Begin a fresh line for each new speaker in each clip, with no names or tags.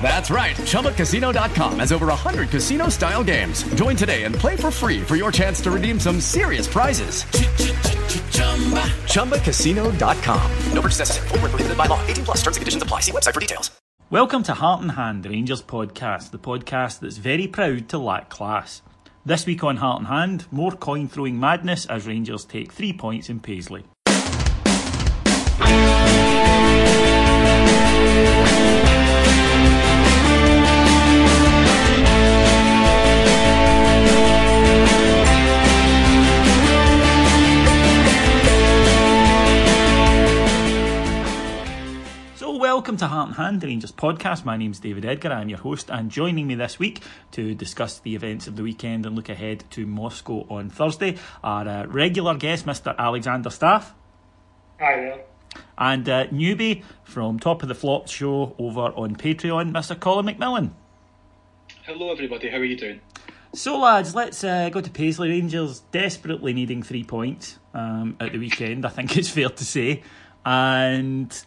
That's right. ChumbaCasino.com has over 100 casino style games. Join today and play for free for your chance to redeem some serious prizes. ChumbaCasino.com.
No purchase necessary. Were prohibited by law. 18 plus terms and conditions apply. See website for details.
Welcome to Heart and Hand, Rangers podcast, the podcast that's very proud to lack class. This week on Heart and Hand, more coin throwing madness as Rangers take three points in Paisley. Welcome to Heart and Hand, the Rangers podcast. My name's David Edgar. I'm your host, and joining me this week to discuss the events of the weekend and look ahead to Moscow on Thursday are uh, regular guest Mr. Alexander Staff
Hi there.
and uh, newbie from Top of the Flop show over on Patreon, Mr. Colin McMillan.
Hello, everybody. How are you doing?
So, lads, let's uh, go to Paisley Rangers. Desperately needing three points um, at the weekend, I think it's fair to say. And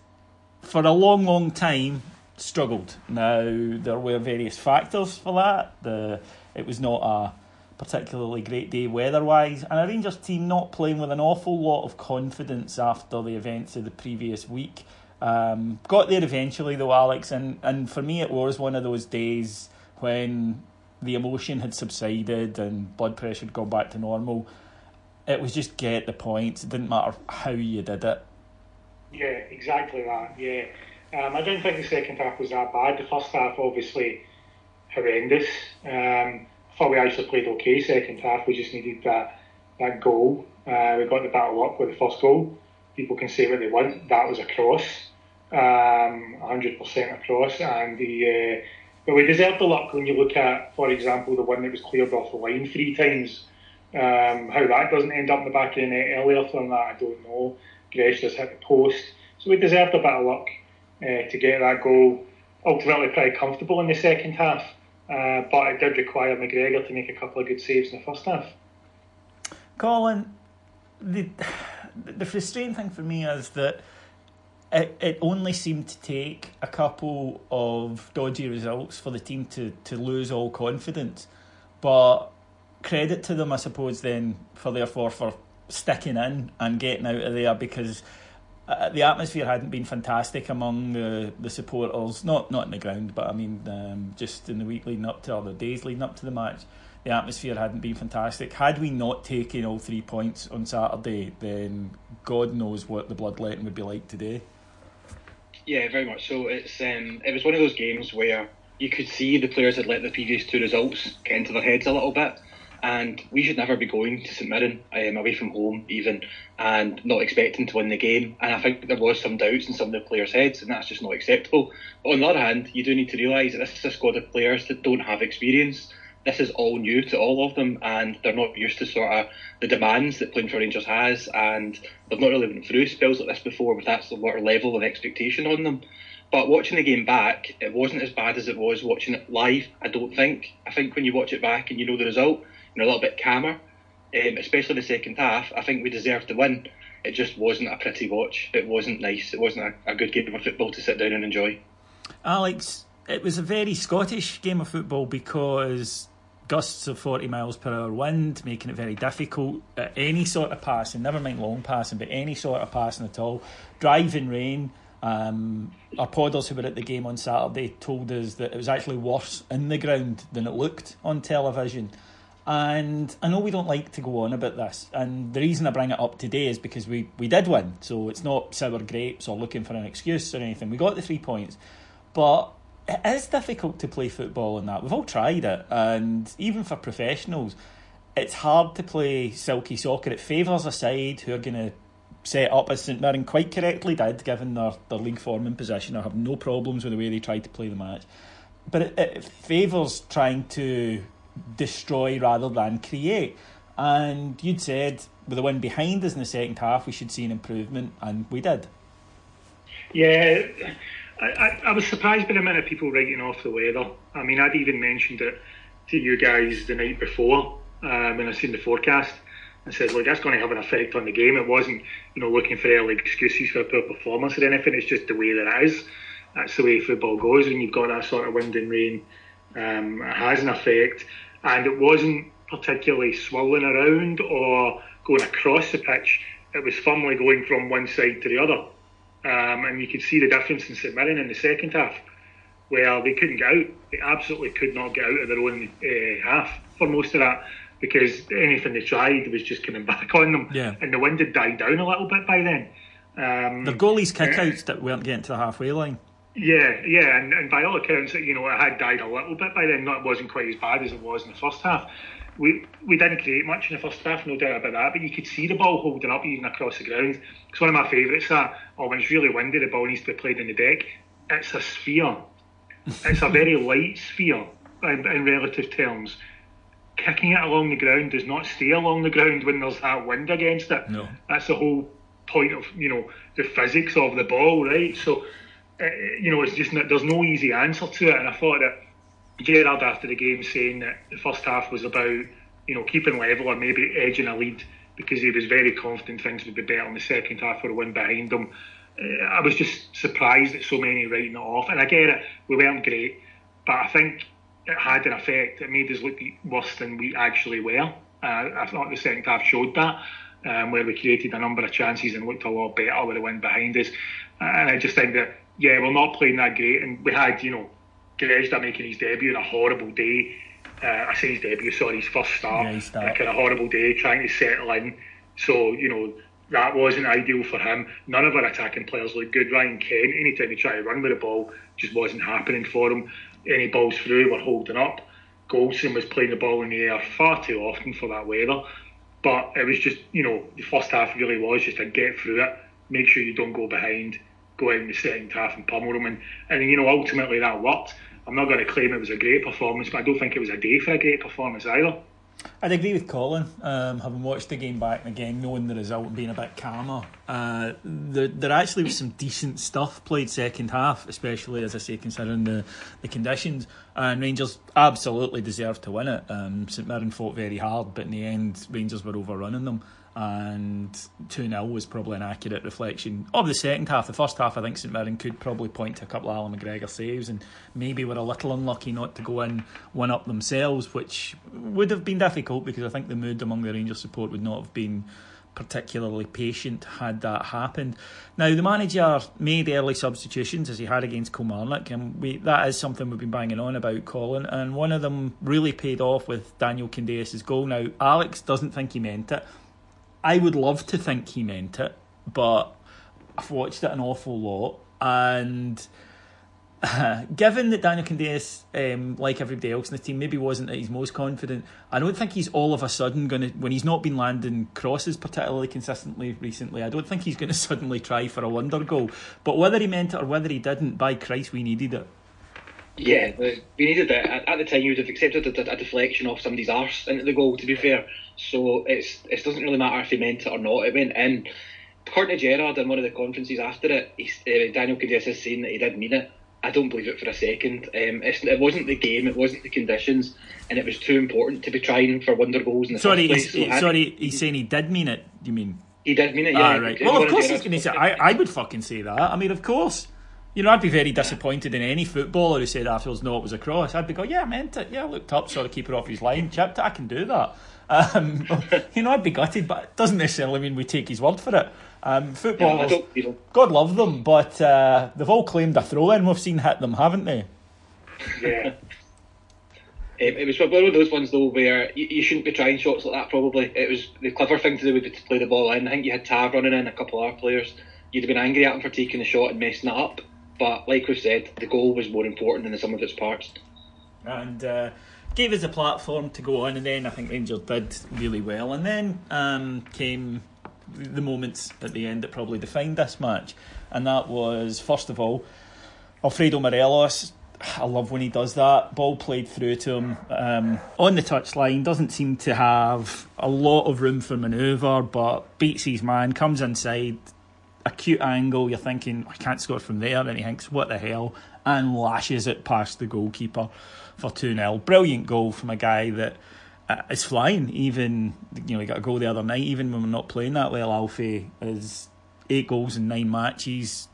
for a long, long time, struggled. Now, there were various factors for that. The It was not a particularly great day weather wise, and a Rangers team not playing with an awful lot of confidence after the events of the previous week. Um, got there eventually, though, Alex, and, and for me, it was one of those days when the emotion had subsided and blood pressure had gone back to normal. It was just get the points. It didn't matter how you did it.
Yeah, exactly that. Yeah. Um, I don't think the second half was that bad. The first half, obviously, horrendous. Um, I thought we actually played okay second half. We just needed that that goal. Uh, we got the battle up with the first goal. People can say what they want. That was a cross, um, 100% a cross. And the uh, but we deserved the luck when you look at, for example, the one that was cleared off the line three times. Um, how that doesn't end up in the back of the net earlier than that, I don't know. Just hit the post. So we deserved a bit of luck uh, to get that goal. Ultimately, pretty comfortable in the second half, uh, but it did require McGregor to make a couple of good saves in the first half.
Colin, the the frustrating thing for me is that it, it only seemed to take a couple of dodgy results for the team to, to lose all confidence. But credit to them, I suppose, then for therefore for sticking in and getting out of there because uh, the atmosphere hadn't been fantastic among the, the supporters. Not not in the ground, but I mean um, just in the week leading up to or the days leading up to the match. The atmosphere hadn't been fantastic. Had we not taken all three points on Saturday, then God knows what the bloodletting would be like today.
Yeah, very much so. It's um, it was one of those games where you could see the players had let the previous two results get into their heads a little bit, and we should never be going to St Mirren um, away from home even and not expecting to win the game. And I think there was some doubts in some of the players' heads, and that's just not acceptable. But on the other hand, you do need to realise that this is a squad of players that don't have experience. This is all new to all of them, and they're not used to sort of the demands that playing for Rangers has, and they've not really been through spells like this before with that sort of level of expectation on them. But watching the game back, it wasn't as bad as it was watching it live. I don't think. I think when you watch it back and you know the result, you're a little bit calmer, um, especially the second half. I think we deserved to win. it just wasn't a pretty watch. It wasn't nice. It wasn't a, a good game of football to sit down and enjoy.
Alex, it was a very Scottish game of football because gusts of 40 miles per hour wind, making it very difficult. Any sort of passing, never mind long passing, but any sort of passing at all. Driving rain. Um, our podders who were at the game on Saturday told us that it was actually worse in the ground than it looked on television. And I know we don't like to go on about this, and the reason I bring it up today is because we, we did win, so it's not sour grapes or looking for an excuse or anything. We got the three points, but it is difficult to play football in that. We've all tried it, and even for professionals, it's hard to play silky soccer. It favours a side who are going to set up as St Mirren quite correctly did, given their, their league form and position. I have no problems with the way they tried to play the match. But it, it favours trying to destroy rather than create. And you'd said with the win behind us in the second half, we should see an improvement, and we did.
Yeah, I, I, I was surprised by the amount of people writing off the weather. I mean, I'd even mentioned it to you guys the night before um, when I seen the forecast and said, look, that's going to have an effect on the game. It wasn't, you know, looking for early excuses for a poor performance or anything. It's just the way that it is. That's the way football goes when you've got that sort of wind and rain. Um, it has an effect, and it wasn't particularly swirling around or going across the pitch. It was firmly going from one side to the other. Um, and you could see the difference in St Mirren in the second half, where they couldn't get out. They absolutely could not get out of their own uh, half for most of that because anything they tried was just coming back on them.
Yeah.
And the wind had died down a little bit by then. Um,
the goalies' kickouts that weren't getting to the halfway line.
Yeah, yeah, and, and by all accounts, you know, it had died a little bit by then. It wasn't quite as bad as it was in the first half. We we didn't create much in the first half, no doubt about that. But you could see the ball holding up even across the ground. It's one of my favourites. That or when it's really windy, the ball needs to be played in the deck. It's a sphere. it's a very light sphere in, in relative terms. Kicking it along the ground does not stay along the ground when there's that wind against it.
No,
that's the whole point of you know the physics of the ball, right? So you know, it's just there's no easy answer to it. And I thought that Gerrard after the game saying that the first half was about you know keeping level or maybe edging a lead because he was very confident things would be better in the second half for a win behind them. Uh, I was just surprised that so many writing it off. And I get it, we weren't great, but I think it had an effect. It made us look worse than we actually were. Uh, I thought the second half showed that. Um, where we created a number of chances and looked a lot better with the win behind us. And I just think that yeah, we're not playing that great. And we had, you know, Grezda making his debut in a horrible day. Uh, I say his debut, sorry, his first start.
Yeah, start.
Like in a horrible day, trying to settle in. So, you know, that wasn't ideal for him. None of our attacking players looked good. Ryan Kent, anytime he tried to run with the ball, just wasn't happening for him. Any balls through were holding up. Goldson was playing the ball in the air far too often for that weather. But it was just, you know, the first half really was just to get through it, make sure you don't go behind, go out in the second half and pummel them. And, and you know, ultimately that worked. I'm not going to claim it was a great performance, but I don't think it was a day for a great performance either.
I'd agree with Colin, um, having watched the game back and again, knowing the result and being a bit calmer. Uh, there, there actually was some decent stuff played second half, especially, as I say, considering the, the conditions. And Rangers absolutely deserved to win it. Um, St Mirren fought very hard, but in the end, Rangers were overrunning them. And 2 0 was probably an accurate reflection of the second half. The first half, I think St Mirren could probably point to a couple of Alan McGregor saves and maybe were a little unlucky not to go in one up themselves, which would have been difficult because I think the mood among the Rangers support would not have been particularly patient had that happened. Now the manager made early substitutions as he had against Kilmarnock, and we that is something we've been banging on about, Colin. And one of them really paid off with Daniel Candeias' goal. Now Alex doesn't think he meant it. I would love to think he meant it, but I've watched it an awful lot, and uh, given that Daniel Candeias, um, like everybody else in the team, maybe wasn't at his most confident, I don't think he's all of a sudden going to, when he's not been landing crosses particularly consistently recently, I don't think he's going to suddenly try for a wonder goal. But whether he meant it or whether he didn't, by Christ, we needed it.
Yeah, we needed it. At the time, you would have accepted a deflection off somebody's arse into the goal, to be fair. So it's it doesn't really matter if he meant it or not. It went in. According to Gerrard in one of the conferences after it, uh, Daniel Candeias is saying that he did mean it. I don't believe it for a second. Um, it wasn't the game, it wasn't the conditions, and it was too important to be trying for wonder goals in the
sorry,
first place.
He's, so sorry, he's saying he did mean it. You mean?
He did mean it, yeah.
Ah, right. Well, of course he's going to say. I, I would fucking say that. I mean, of course. You know, I'd be very disappointed in any footballer who said afterwards, "No, it was a cross." I'd be going, "Yeah, I meant it. Yeah, I looked up, saw the keeper off his line, chipped it. I can do that." Um, you know, I'd be gutted, but it doesn't necessarily mean we take his word for it. Um, footballers,
Yeah,
God love them, but uh, they've all claimed a throw in. We've seen hit them, haven't they?
Yeah.
Um, it was one of those ones though where you, you shouldn't be trying shots like that. Probably it was the clever thing to do would be to play the ball in. I think you had Tav running in a couple of our players. You'd have been angry at him for taking the shot and messing it up. But like we've said, the goal was more important than the sum of its parts.
and uh, gave us a platform to go on. And then I think Rangers did really well. And then um, came the moments at the end that probably defined this match, and that was first of all Alfredo Morelos. I love when he does that. Ball played through to him um, on the touchline. Doesn't seem to have a lot of room for manoeuvre, but beats his man. Comes inside, acute angle. You're thinking I can't score from there, and he thinks what the hell, and lashes it past the goalkeeper for two 0 Brilliant goal from a guy that uh, is flying. Even you know he got a goal the other night. Even when we're not playing that well, Alfie is eight goals in nine matches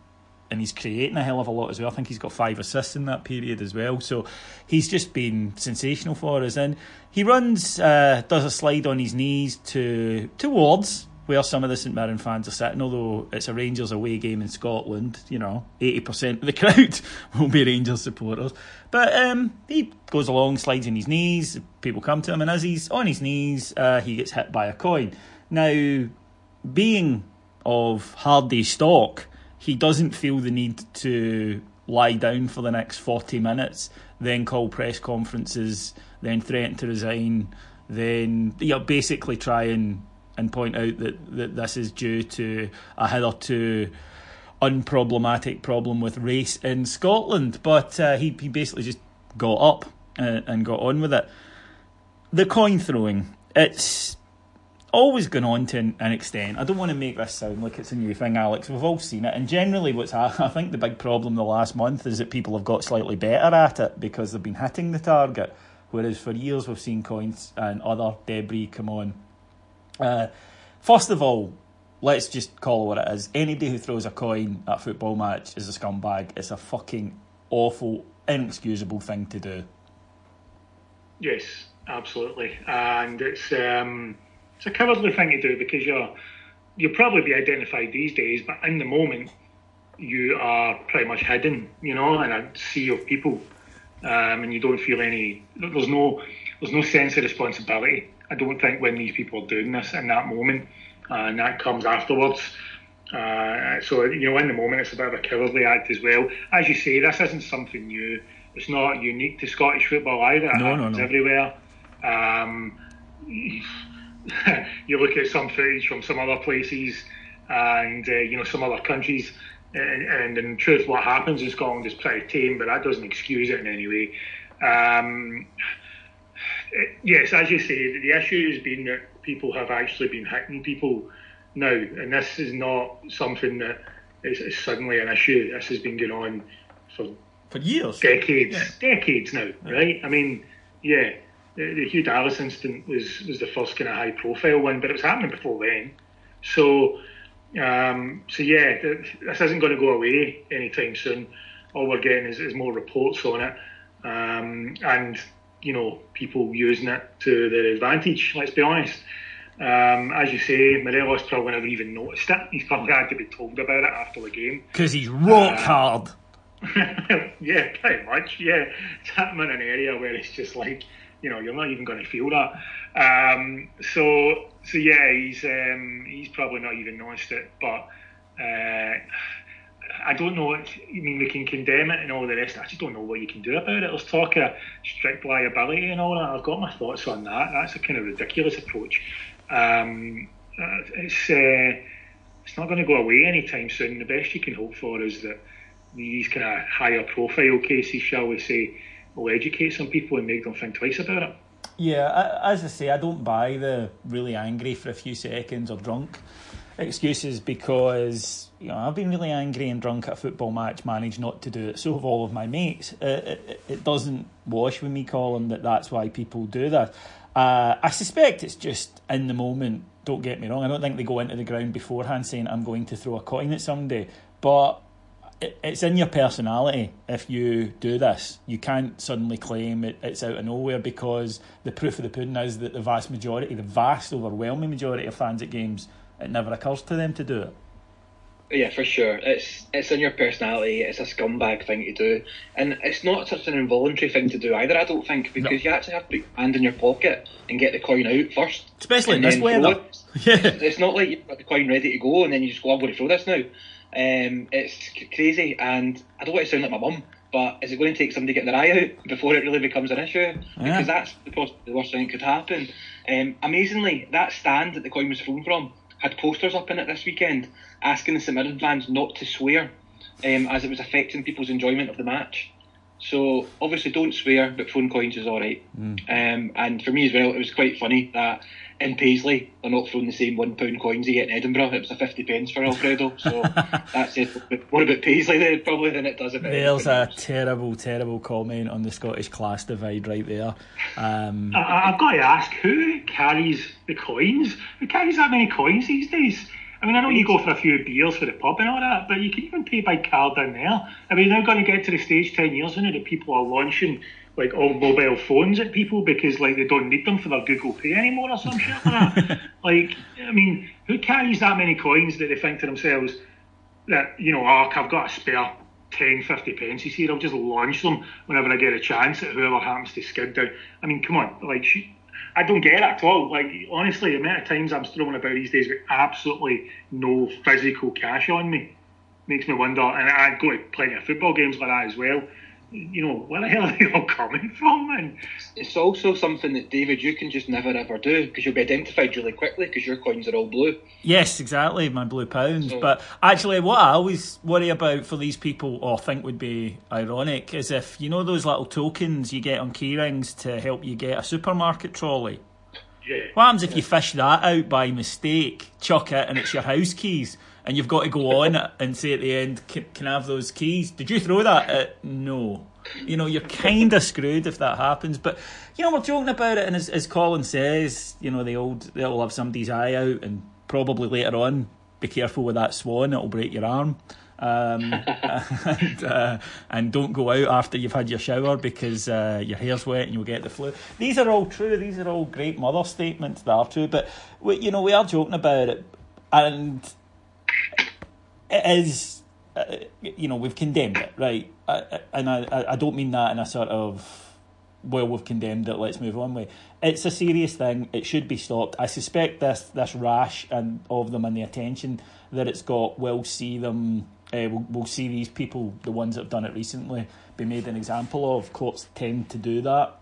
and he's creating a hell of a lot as well. I think he's got five assists in that period as well. So he's just been sensational for us. And he runs, uh, does a slide on his knees to towards where some of the St Mirren fans are sitting. Although it's a Rangers away game in Scotland, you know, eighty percent of the crowd will be Rangers supporters. But um, he goes along, slides on his knees. People come to him, and as he's on his knees, uh, he gets hit by a coin. Now, being of hardy stock he doesn't feel the need to lie down for the next 40 minutes, then call press conferences, then threaten to resign, then you know, basically try and, and point out that, that this is due to a hitherto unproblematic problem with race in Scotland. But uh, he, he basically just got up and, and got on with it. The coin throwing, it's always gone on to an, an, extent. I don't want to make this sound like it's a new thing, Alex. We've all seen it, and generally, what's I think the big problem the last month is that people have got slightly better at it because they've been hitting the target. Whereas for years we've seen coins and other debris come on. Uh, first of all, let's just call it what it is. Anybody who throws a coin at a football match is a scumbag. It's a fucking awful, inexcusable thing to do.
Yes, absolutely, and it's. Um it's a cowardly thing to do because you're you'll probably be identified these days, but in the moment you are pretty much hidden, you know, in a sea of people, um, and you don't feel any. There's no there's no sense of responsibility. I don't think when these people are doing this in that moment, uh, and that comes afterwards. Uh, so you know, in the moment, it's a bit of a cowardly act as well. As you say, this isn't something new. It's not unique to Scottish football either. It
no,
happens
no, no.
everywhere. Um, you look at some footage from some other places and uh, you know some other countries, and, and, in truth, what happens in Scotland is pretty tame, but that doesn't excuse it in any way. Um, yes, as you say, the issue has been that people have actually been hitting people now, and this is not something that is, is suddenly an issue. This has been going on for
for years,
decades,
yeah.
decades now,
yeah.
right? I mean, yeah the, the Hugh Dallas incident was was the first kind of high profile one, but it was happening before then. So, um, so yeah, this isn't going to go away anytime soon. All we're getting is, is more reports on it, um, and you know, people using it to their advantage. Let's be honest. Um, as you say, Morelos probably never even noticed it. He's probably had to be told about it after the game
because he's rock
uh,
hard.
yeah, pretty much. Yeah, it's happening in an area where it's just like you know, you're not even going to feel that. Um, so, so yeah, he's um, he's probably not even noticed it, but uh, I don't know. I mean, we can condemn it and all the rest. I just don't know what you can do about it. Let's talk a strict liability and all that. I've got my thoughts on that. That's a kind of ridiculous approach. Um, it's uh, it's not going to go away anytime soon. The best you can hope for is that these kind of higher profile cases, shall we say, will educate some people and make them think twice about it.
Yeah, as I say, I don't buy the really angry for a few seconds or drunk excuses because you know I've been really angry and drunk at a football match, managed not to do it. So have all of my mates. It, it, it doesn't wash with me, Colin, that that's why people do that. Uh, I suspect it's just in the moment. Don't get me wrong. I don't think they go into the ground beforehand saying I'm going to throw a coin at somebody, but it's in your personality if you do this. You can't suddenly claim it, it's out of nowhere because the proof of the pudding is that the vast majority, the vast overwhelming majority of fans at games, it never occurs to them to do it.
Yeah, for sure. It's it's in your personality. It's a scumbag thing to do, and it's not such an involuntary thing to do either. I don't think because no. you actually have to put your hand in your pocket and get the coin out first,
especially in this weather.
It. Yeah, it's not like you've got the coin ready to go and then you just go. I'm going to throw this now. Um, it's crazy, and I don't want to sound like my mum, but is it going to take somebody getting their eye out before it really becomes an issue? Yeah. Because that's the, the worst thing that could happen. Um, amazingly, that stand that the coin was thrown from had posters up in it this weekend asking the St Mirren fans not to swear, um, as it was affecting people's enjoyment of the match. So obviously, don't swear, but phone coins is all right. Mm. Um, and for me as well, it was quite funny that in Paisley they're not throwing the same one pound coins you get in Edinburgh. It was a fifty pence for Alfredo. So that's it. More about Paisley there probably than it does about.
There's a terrible, terrible comment on the Scottish class divide right there. Um,
I, I've got to ask, who carries the coins? Who carries that many coins these days? I mean, I know you go for a few beers for the pub and all that, but you can even pay by card down there. I mean, they're going to get to the stage 10 years in it that people are launching like all mobile phones at people because like they don't need them for their Google Pay anymore or some shit like that. like, I mean, who carries that many coins that they think to themselves that, you know, oh, I've got a spare 10, 50 pence here, I'll just launch them whenever I get a chance at whoever happens to skid down. I mean, come on, like, I don't get it at all. Like honestly, the amount of times I'm strolling about these days with absolutely no physical cash on me makes me wonder. And I go to plenty of football games like that as well you know, where the hell are they all coming from? And
it's also something that David you can just never ever do because you'll be identified really quickly because your coins are all blue.
Yes, exactly, my blue pounds. So, but actually, what I always worry about for these people, or think would be ironic, is if you know those little tokens you get on keyrings to help you get a supermarket trolley.
Yeah.
What happens if you fish that out by mistake, chuck it, and it's your house keys? And you've got to go on and say at the end, can, can I have those keys? Did you throw that? Uh, no. You know, you're kind of screwed if that happens. But, you know, we're joking about it. And as, as Colin says, you know, the old, they'll have somebody's eye out and probably later on, be careful with that swan, it'll break your arm. Um, and, uh, and, don't go out after you've had your shower because uh, your hair's wet and you'll get the flu. These are all true. These are all great mother statements that are true. But we, you know, we are joking about it, and it is, uh, you know, we've condemned it, right? I, and I, I don't mean that in a sort of, well, we've condemned it, let's move on way. It's a serious thing. It should be stopped. I suspect this this rash and of them and the attention that it's got will see them. Uh, we'll, we'll see these people, the ones that have done it recently, be made an example of. Courts tend to do that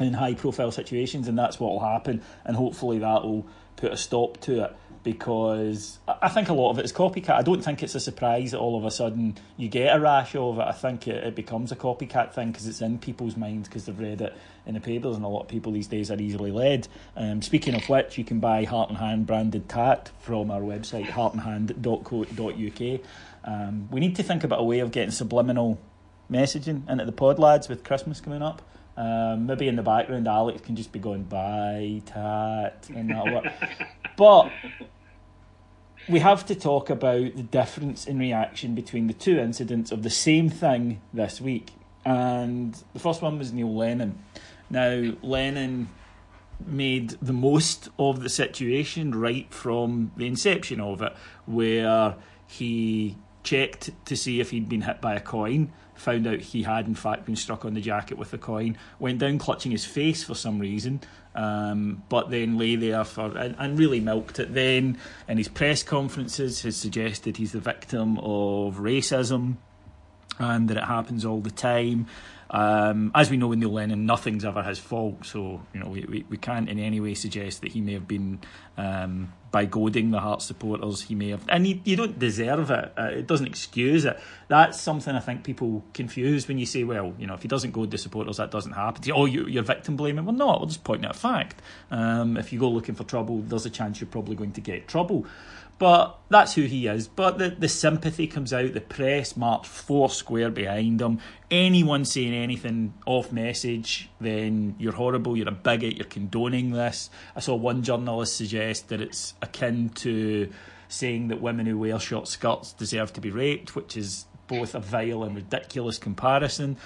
in high profile situations, and that's what will happen. And hopefully that will put a stop to it because I think a lot of it is copycat. I don't think it's a surprise that all of a sudden you get a rash of it. I think it, it becomes a copycat thing because it's in people's minds because they've read it in the papers, and a lot of people these days are easily led. Um, speaking of which, you can buy Heart and Hand branded tat from our website, heartandhand.co.uk. Um, we need to think about a way of getting subliminal messaging into the pod lads with Christmas coming up. Um, maybe in the background, Alex can just be going buy tat and that work. but we have to talk about the difference in reaction between the two incidents of the same thing this week. And the first one was Neil Lennon. Now, Lennon made the most of the situation right from the inception of it, where he checked to see if he'd been hit by a coin, found out he had in fact been struck on the jacket with a coin, went down clutching his face for some reason, um, but then lay there for and, and, really milked it. Then in his press conferences, has suggested he's the victim of racism and that it happens all the time. Um, as we know with Neil Lennon, nothing's ever his fault, so you know we, we, we can't in any way suggest that he may have been um, by goading the Hearts supporters. He may have, and you, you don't deserve it. Uh, it doesn't excuse it. That's something I think people confuse when you say, well, you know, if he doesn't goad the supporters, that doesn't happen. Oh, you, you're victim blaming. Well, no, we're just pointing out a fact. Um, if you go looking for trouble, there's a chance you're probably going to get trouble. But that's who he is. But the, the sympathy comes out. The press march four square behind him. Anyone saying anything off message, then you're horrible, you're a bigot, you're condoning this. I saw one journalist suggest that it's akin to saying that women who wear short skirts deserve to be raped, which is both a vile and ridiculous comparison,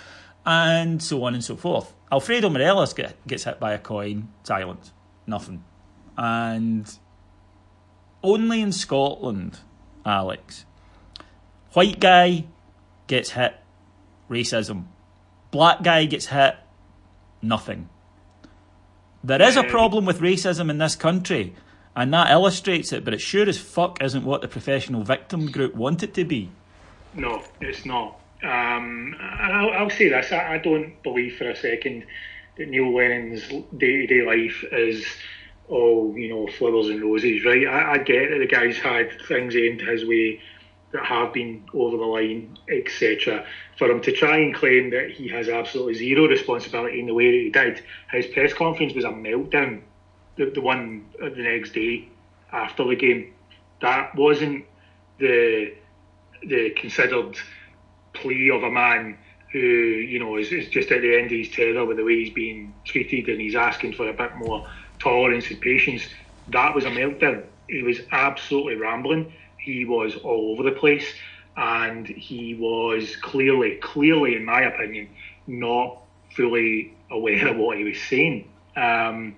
and so on and so forth. Alfredo Morelos get, gets hit by a coin, silence, nothing. And only in Scotland, Alex, white guy gets hit, racism. Black guy gets hit, nothing. There is a problem with racism in this country, and that illustrates it, but it sure as fuck isn't what the professional victim group want it to be.
No, it's not. Um, I'll, I'll, say this I, I, don't believe for a second that Neil Lennon's day to day life is all, you know, flowers and roses, right? I, I get that the guy's had things aimed his way that have been over the line, etc. For him to try and claim that he has absolutely zero responsibility in the way that he did, his press conference was a meltdown. The, the one the next day after the game, that wasn't the the considered plea of a man who you know is, is just at the end of his tether with the way he's being treated, and he's asking for a bit more tolerance and patience. That was a meltdown. He was absolutely rambling. He was all over the place, and he was clearly, clearly, in my opinion, not fully aware of what he was saying. Um,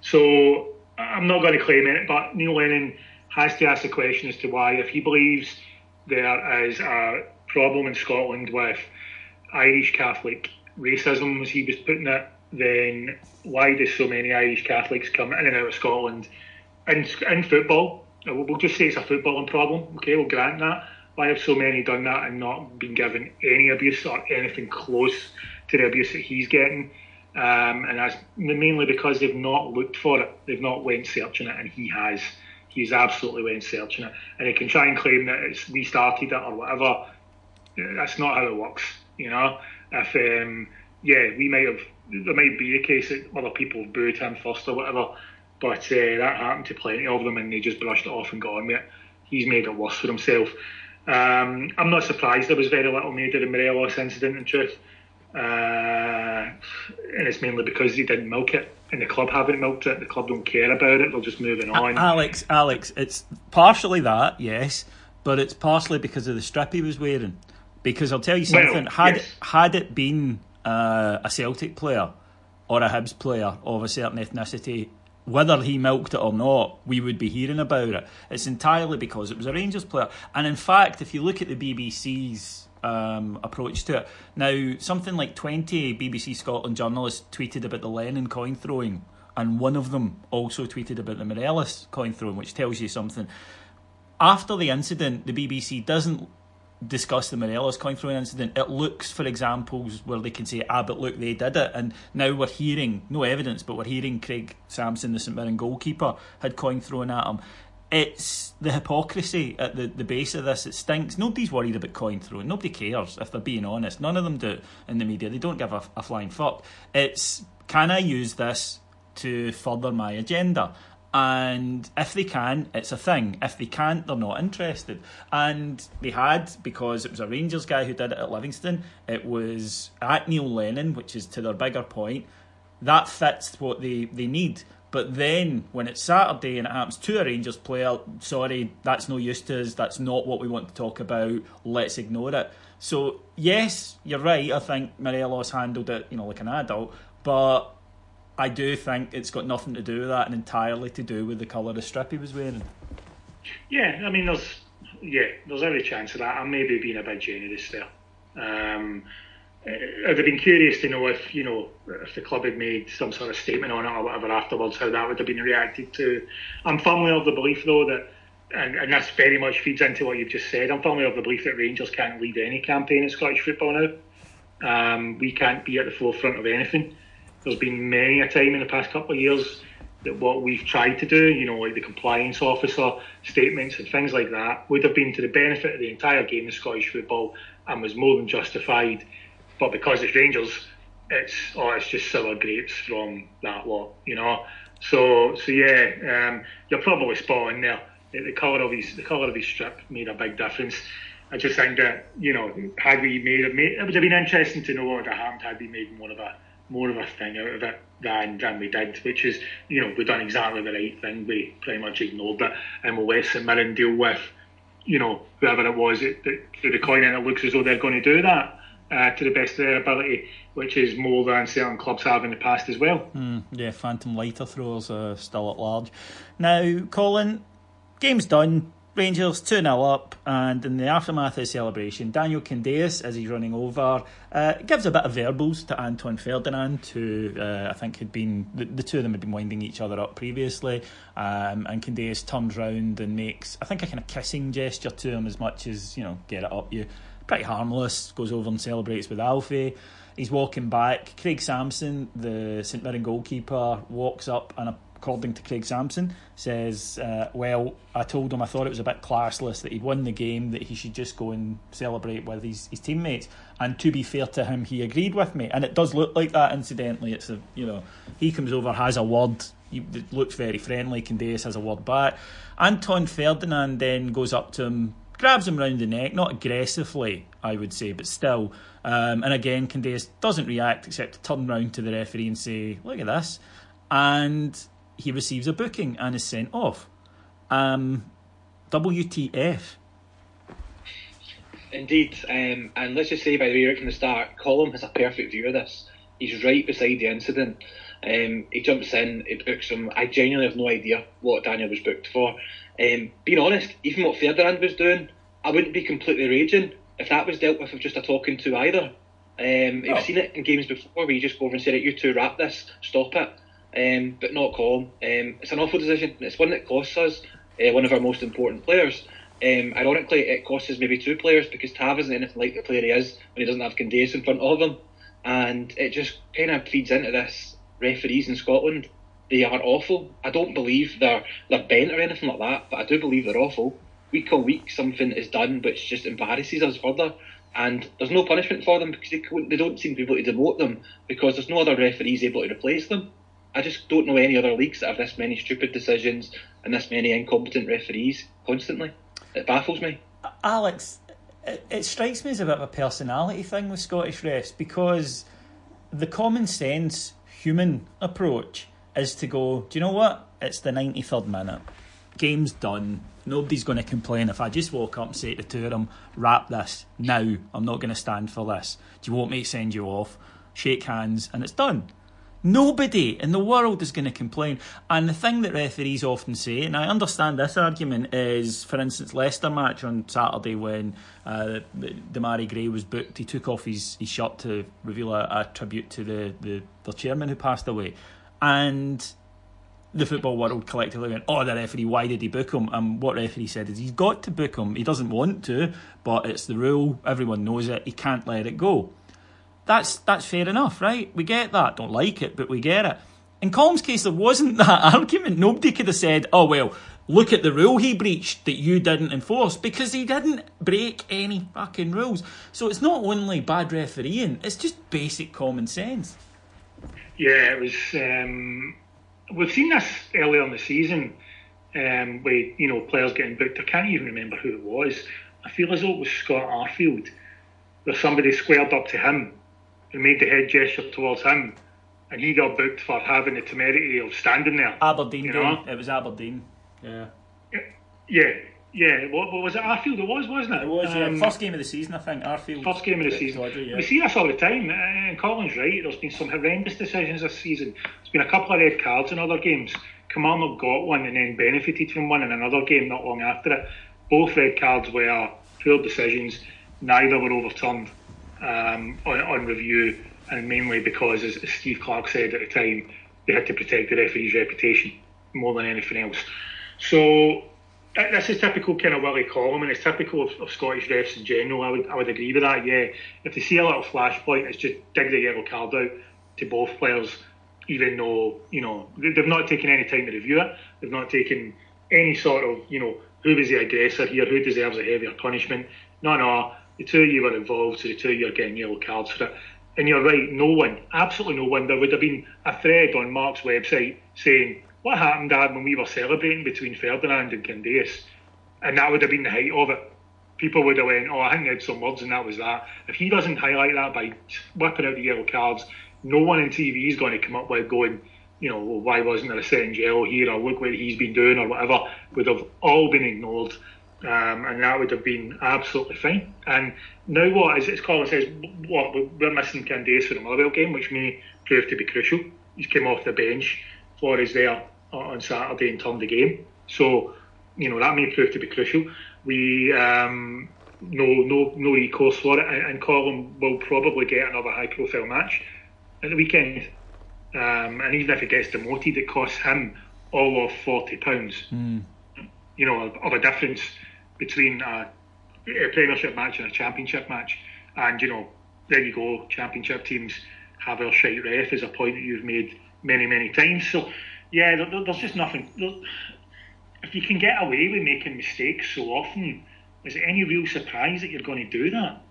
so I'm not going to claim it, but Neil Lennon has to ask the question as to why, if he believes there is a problem in Scotland with Irish Catholic racism, as he was putting it, then why do so many Irish Catholics come in and out of Scotland in, in football? We'll just say it's a footballing problem. Okay, we'll grant that. Why have so many done that and not been given any abuse or anything close to the abuse that he's getting? Um, and that's mainly because they've not looked for it. They've not went searching it, and he has. He's absolutely went searching it, and he can try and claim that it's we started it or whatever. That's not how it works, you know. If um, yeah, we might have there might be a case that other people booed him first or whatever, but uh, that happened to plenty of them and they just brushed it off and got on with it. He's made it worse for himself. Um, I'm not surprised there was very little made of the Morelos incident in truth. Uh, and it's mainly because he didn't milk it, and the club haven't milked it. The club don't care about it; they're just moving on.
Alex, Alex, it's partially that, yes, but it's partially because of the strip he was wearing. Because I'll tell you something: well, had yes. had it been uh, a Celtic player or a Hibs player of a certain ethnicity, whether he milked it or not, we would be hearing about it. It's entirely because it was a Rangers player. And in fact, if you look at the BBC's um, approach to it, now something like 20 BBC Scotland journalists tweeted about the Lennon coin throwing, and one of them also tweeted about the Morelos coin throwing, which tells you something. After the incident, the BBC doesn't discuss the Morelos coin throwing incident, it looks for examples where they can say, ah, but look, they did it. And now we're hearing, no evidence, but we're hearing Craig Samson, the St Mirren goalkeeper, had coin thrown at him. It's the hypocrisy at the, the base of this. It stinks. Nobody's worried about coin throwing. Nobody cares, if they're being honest. None of them do in the media. They don't give a, a flying fuck. It's, can I use this to further my agenda? And if they can, it's a thing. If they can't, they're not interested. And they had, because it was a Rangers guy who did it at Livingston, it was at Neil Lennon, which is to their bigger point. That fits what they, they need. But then when it's Saturday and it happens to a Rangers player, sorry, that's no use to us. That's not what we want to talk about. Let's ignore it. So yes, you're right. I think Morelos handled it, you know, like an adult. But I do think it's got nothing to do with that and entirely to do with the colour of the strip he was wearing.
Yeah, I mean, there's yeah, there's every chance of that. I may be being a bit generous there. Um, I'd have been curious to know if you know if the club had made some sort of statement on it or whatever afterwards, how that would have been reacted to. I'm firmly of the belief though that, and, and this very much feeds into what you've just said. I'm firmly of the belief that Rangers can't lead any campaign in Scottish football now. Um, we can't be at the forefront of anything. There's been many a time in the past couple of years that what we've tried to do, you know, like the compliance officer statements and things like that, would have been to the benefit of the entire game of Scottish football and was more than justified. But because it's Rangers, it's oh, it's just sour grapes from that lot, you know. So so yeah, um, you're probably spot on there. The, colour of his the colour of his strip made a big difference. I just think that you know, had we made, made it would have been interesting to know what would have happened had we made more of a more of a thing out of it than than we did, which is you know we've done exactly the right thing. We pretty much ignored it, and we'll let St Mirren deal with you know whoever it was that, that the coin, and it looks as though they're going to do that uh, to the best of their ability, which is more than certain clubs have in the past as well.
Mm, yeah, phantom lighter throwers are still at large. Now, Colin, game's done. Rangers 2 0 up, and in the aftermath of the celebration, Daniel Candeias, as he's running over, uh, gives a bit of verbals to Anton Ferdinand, who uh, I think had been, the, the, two of them had been winding each other up previously. Um, and Candeias turns round and makes, I think, a kind of kissing gesture to him as much as, you know, get it up you. Pretty harmless, goes over and celebrates with Alfie. He's walking back. Craig Samson, the St Mirren goalkeeper, walks up and according to Craig Samson, says, uh, Well, I told him I thought it was a bit classless that he'd won the game, that he should just go and celebrate with his, his teammates. And to be fair to him, he agreed with me. And it does look like that, incidentally. It's a, you know, he comes over, has a word, he looks very friendly. Candeias has a word back. Anton Ferdinand then goes up to him, grabs him round the neck, not aggressively, I would say, but still. Um, and again, Candeias doesn't react except to turn round to the referee and say, Look at this. And he receives a booking and is sent off. Um, WTF?
Indeed, um, and let's just say by the way, right from the start, Collum has a perfect view of this. He's right beside the incident. Um, he jumps in, he books him. I genuinely have no idea what Daniel was booked for. Um, being honest, even what Ferdinand was doing, I wouldn't be completely raging if that was dealt with with just a talking to either. Um, oh. I've seen it in games before where you just go over and say, right, you two wrap this, stop it um, but not Collum. Um, it's an awful decision. It's one that costs us uh, one of our most important players. Um, ironically, it costs us maybe two players because Tav isn't anything like the player he is when he doesn't have Candeias in front of him. And it just kind of feeds into this referees in Scotland. They are awful. I don't believe they're they're bent or anything like that, but I do believe they're awful. Week on week, something is done which just embarrasses us further. And there's no punishment for them because they, they don't seem to be able to demote them because there's no other referees able to replace them. I just don't know any other leagues that have this many stupid decisions and this many incompetent referees constantly. It baffles me.
Alex, it, it strikes me as a bit of a personality thing with Scottish refs because the common sense human approach is to go, do you know what? It's the 93rd minute. Game's done. Nobody's going to complain if I just walk up and say to the two of them, wrap this now. I'm not going to stand for this. Do you want me to send you off? Shake hands, and it's done. Nobody in the world is going to complain. And the thing that referees often say, and I understand this argument, is for instance, Leicester match on Saturday when uh, Demarai Gray was booked, he took off his, his shirt to reveal a, a tribute to the, the, the chairman who passed away. And the football world collectively went, oh, the referee, why did he book him? And what referee said is he's got to book him. He doesn't want to, but it's the rule. Everyone knows it. He can't let it go. That's that's fair enough, right? We get that. Don't like it, but we get it. In Collum's case, there wasn't that argument. Nobody could have said, "Oh well, look at the rule he breached that you didn't enforce," because he didn't break any fucking rules. So it's not only bad refereeing; it's just basic common sense.
Yeah, it was. Um, we've seen this earlier in the season um, with you know players getting booked. I can't even remember who it was. I feel as though it was Scott Arfield, where somebody squared up to him and made the head gesture towards him, and he got booked for having the temerity of standing there.
Aberdeen, you know? it was Aberdeen. Yeah.
Yeah, yeah. What, what was it? Arfield. It was, wasn't it?
It was. Um, first game of the season, I think. Arfield.
First game of the season. yeah. We see this all the time, and Colin's right. There's been some horrendous decisions this season. There's been a couple of red cards in other games. Kilmarnock got one and then benefited from one in another game not long after it. Both red cards were poor decisions. Neither were overturned um, on, on, review, and mainly because, as Steve Clarke said at the time, they had to protect the referee's reputation more than anything else. So this is typical kind of Willie Collum, and it's typical of, of, Scottish refs in general. I would I would agree with that. Yeah, if they see a little flashpoint, it's just dig the yellow card out to both players, even though you know they've not taken any time to review it. They've not taken any sort of you know who was the aggressor here, who deserves a heavier punishment. No, no, the two of you were involved, so the two of you are getting yellow cards for it. And you're right, no one, absolutely no one. There would have been a thread on Mark's website saying what happened, Dad, when we were celebrating between Ferdinand and Candeias, and that would have been the height of it. People would have went, oh, I think they had some words, and that was that. If he doesn't highlight that by whipping out the yellow cards, no one in TV is going to come up with going, you know, well, why wasn't there a second yellow here, or look what he's been doing, or whatever, would have all been ignored. Um, and that would have been absolutely fine. And now what, as, as Colin says, what we're missing Candeias for the Motherwell game, which may prove to be crucial. He's came off the bench for us there on Saturday and turned the game. So, you know, that may prove to be crucial. We um, no no no recourse for it, and, and Colin will probably get another high profile match at the weekend. Um, and even if he gets demoted, it costs him all of forty pounds.
Mm.
You know, of, of, a difference between a, a, Premiership match and a Championship match. And you know, there you go. Championship teams have a shite ref is a point that you've made many many times. So yeah, there, there's just nothing. There, if you can get away with making mistakes so often, is it any real surprise that you're going to do that?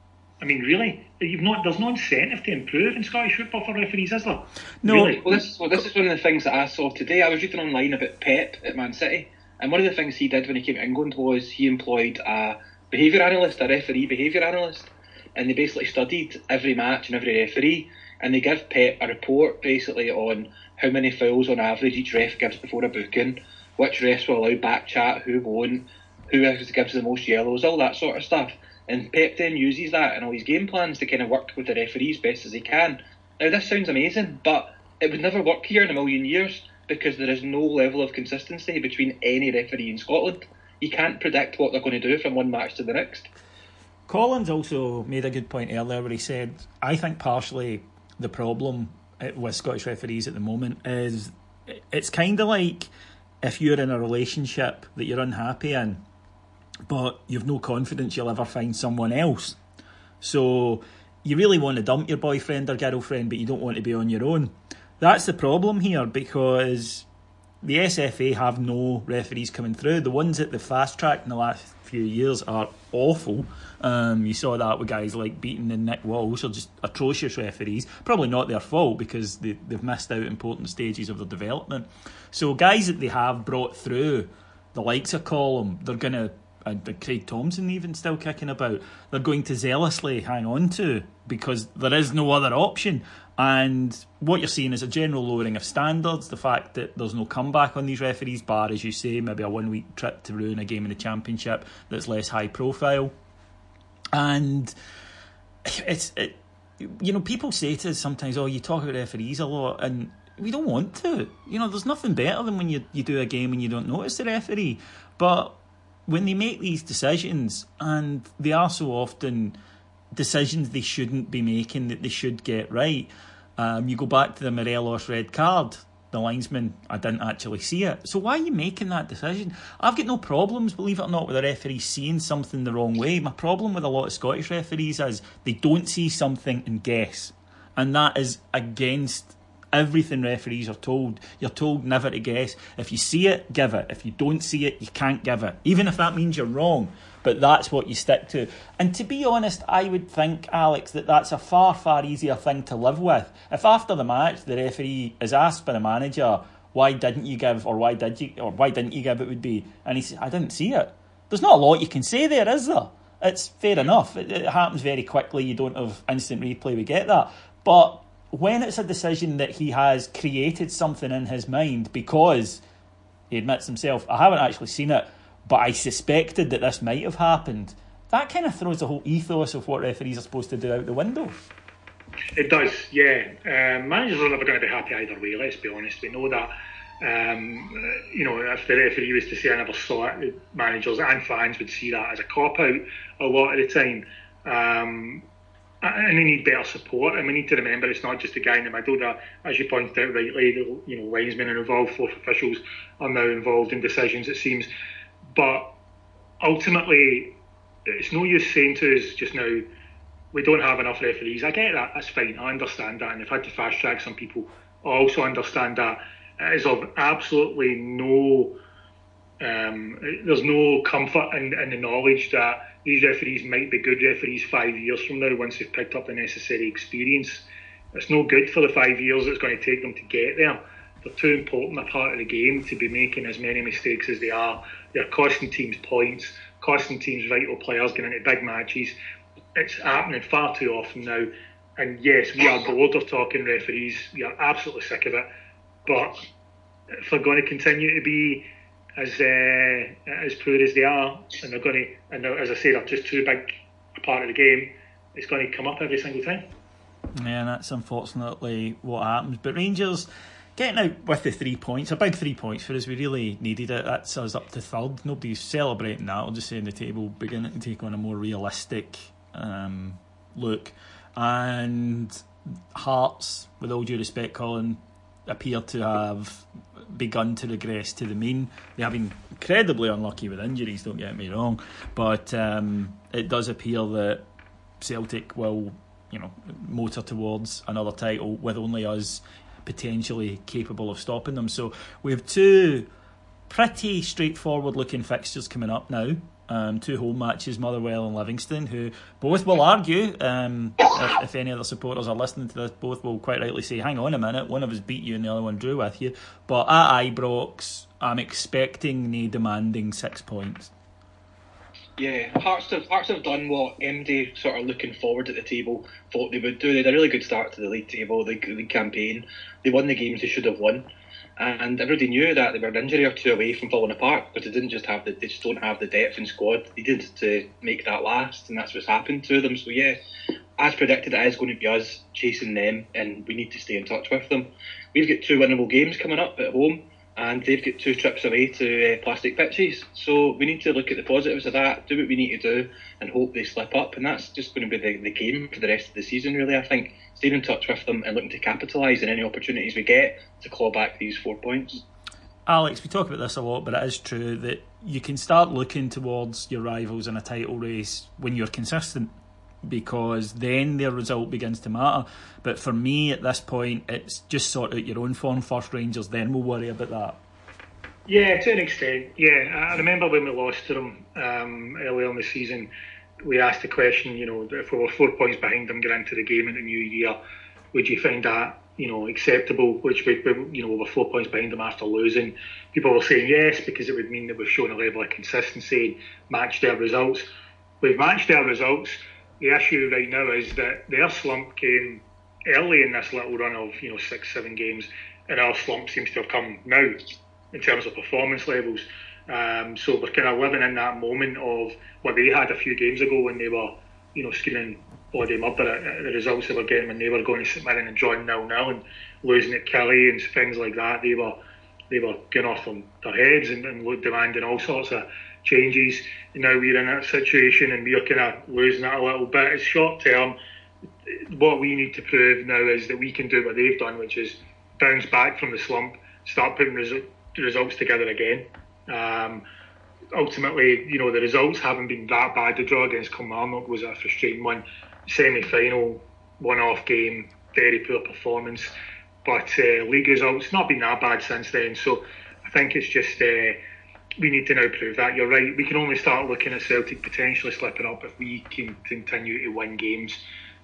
I mean, really, you've not. There's no incentive to improve in Scottish football for referees, is there?
No.
Really?
Well, this, well, this is one of the things that I saw today. I was reading online about Pep at Man City, and one of the things he did when he came to England was he employed a behaviour analyst, a referee behaviour analyst, and they basically studied every match and every referee, and they give Pep a report basically on how many fouls on average each ref gives before a booking, which refs will allow back chat, who won't, who gives the most yellows, all that sort of stuff. And Pep then uses that in all his game plans to kind of work with the referees best as he can. Now, this sounds amazing, but it would never work here in a million years because there is no level of consistency between any referee in Scotland. You can't predict what they're going to do from one match to the next.
Colin's also made a good point earlier where he said, I think partially the problem with Scottish referees at the moment is it's kind of like if you're in a relationship that you're unhappy in but you've no confidence you'll ever find someone else. So you really want to dump your boyfriend or girlfriend, but you don't want to be on your own. That's the problem here because the SFA have no referees coming through. The ones at the fast track in the last few years are awful. Um, you saw that with guys like Beaton and Nick Walsh, are just atrocious referees. Probably not their fault because they, they've missed out important stages of their development. So guys that they have brought through, the likes of Collum, they're going to and Craig Thomson even still kicking about, they're going to zealously hang on to because there is no other option. And what you're seeing is a general lowering of standards. The fact that there's no comeback on these referees, bar as you say, maybe a one week trip to ruin a game in the championship that's less high profile. And it's it, you know people say to us sometimes, "Oh, you talk about referees a lot," and we don't want to. You know, there's nothing better than when you you do a game and you don't notice the referee, but when they make these decisions, and they are so often decisions they shouldn't be making that they should get right. Um, you go back to the Morelos red card. The linesman, I didn't actually see it. So why are you making that decision? I've got no problems, believe it or not, with a referee seeing something the wrong way. My problem with a lot of Scottish referees is they don't see something and guess. And that is against everything referees are told. You're told never to guess. If you see it, give it. If you don't see it, you can't give it. Even if that means you're wrong. But that's what you stick to. And to be honest, I would think, Alex, that that's a far, far easier thing to live with. If after the match the referee is asked by the manager, why didn't you give, or why did you, or why didn't you give, it would be, and he says, I didn't see it. There's not a lot you can say there, is there? It's fair enough. It, it happens very quickly. You don't have instant replay. We get that. But when it's a decision that he has created something in his mind because he admits himself, I haven't actually seen it, but I suspected that this might have happened, that kind of throws the whole ethos of what referees are supposed to do out the window.
It does, yeah. Um, managers are never going to be happy either way, let's be honest. We know that. Um, you know, if the referee was to say I never saw it, managers and fans would see that as a cop out a lot of the time. Um, and they need better support. And we need to remember it's not just a guy in the middle that, as you pointed out rightly, the, you know, linesmen are involved, fourth officials are now involved in decisions, it seems. But ultimately, it's no use saying to us just now, we don't have enough referees. I get that, that's fine, I understand that, and they've had to fast track some people I also understand that it is of absolutely no. Um, there's no comfort in, in the knowledge that these referees might be good referees five years from now once they've picked up the necessary experience. It's no good for the five years it's going to take them to get there. They're too important a part of the game to be making as many mistakes as they are. They're costing teams points, costing teams vital players, getting into big matches. It's happening far too often now. And yes, we are bored of talking referees. We are absolutely sick of it. But if they're going to continue to be as uh, as poor as they are, and they're going to, and as I say, they're just too big a part of the game, it's going to come up every single time.
Yeah, and that's unfortunately what happens. But Rangers getting out with the three points, a big three points for us. We really needed it. That's us up to third. Nobody's celebrating that. I'll just say in the table beginning to take on a more realistic um, look. And Hearts, with all due respect, Colin, appear to have begun to regress to the mean. They have been incredibly unlucky with injuries, don't get me wrong, but um, it does appear that Celtic will, you know, motor towards another title with only us potentially capable of stopping them. So we have two pretty straightforward looking fixtures coming up now. Um, two home matches, Motherwell and Livingston, who both will argue, um, if, if, any other supporters are listening to this, both will quite rightly say, hang on a minute, one of us beat you and the other one drew with you. But at Ibrox, I'm expecting me demanding six points.
Yeah, Hearts have, Hearts have done what MD sort of looking forward at the table thought they would do. They had a really good start to the league table, the league campaign. They won the games they should have won and everybody knew that they were an injury or two away from falling apart, but they didn't just have the they just don't have the depth in squad They needed to make that last, and that's what's happened to them. So yeah, as predicted, it is going to be us chasing them, and we need to stay in touch with them. We've got two winnable games coming up at home, and they've got two trips away to uh, plastic pitches. So we need to look at the positives of that, do what we need to do, and hope they slip up. And that's just going to be the, the game for the rest of the season, really. I think staying in touch with them and looking to capitalise on any opportunities we get to claw back these four points.
Alex, we talk about this a lot, but it is true that you can start looking towards your rivals in a title race when you're consistent because then their result begins to matter. But for me at this point, it's just sort out your own form first, Rangers, then we'll worry about that.
Yeah, to an extent. Yeah, I remember when we lost to them um, earlier in the season we asked the question, you know, if we were four points behind them going into the game in the new year, would you find that, you know, acceptable? Which we, you know, we were four points behind them after losing. People were saying yes because it would mean that we've shown a level of consistency and matched their results. We've matched their results. The issue right now is that their slump came early in this little run of, you know, six, seven games, and our slump seems to have come now in terms of performance levels. Um, so we're kind of living in that moment of what they had a few games ago when they were, you know, screaming bloody murder at, the results they were getting when they were going to St Mirren and drawing nil nil and losing at Killie and things like that. They were they were going off on their heads and, and demanding all sorts of changes. Now we're in that situation and we're kind of losing that a little bit. It's short term. What we need to prove now is that we can do what they've done, which is bounce back from the slump, start putting resu- results together again. Um, ultimately, you know, the results haven't been that bad. The draw against Kilmarnock was a frustrating one. Semi final, one off game, very poor performance. But uh, league results not been that bad since then. So I think it's just uh, we need to now prove that. You're right. We can only start looking at Celtic potentially slipping up if we can continue to win games.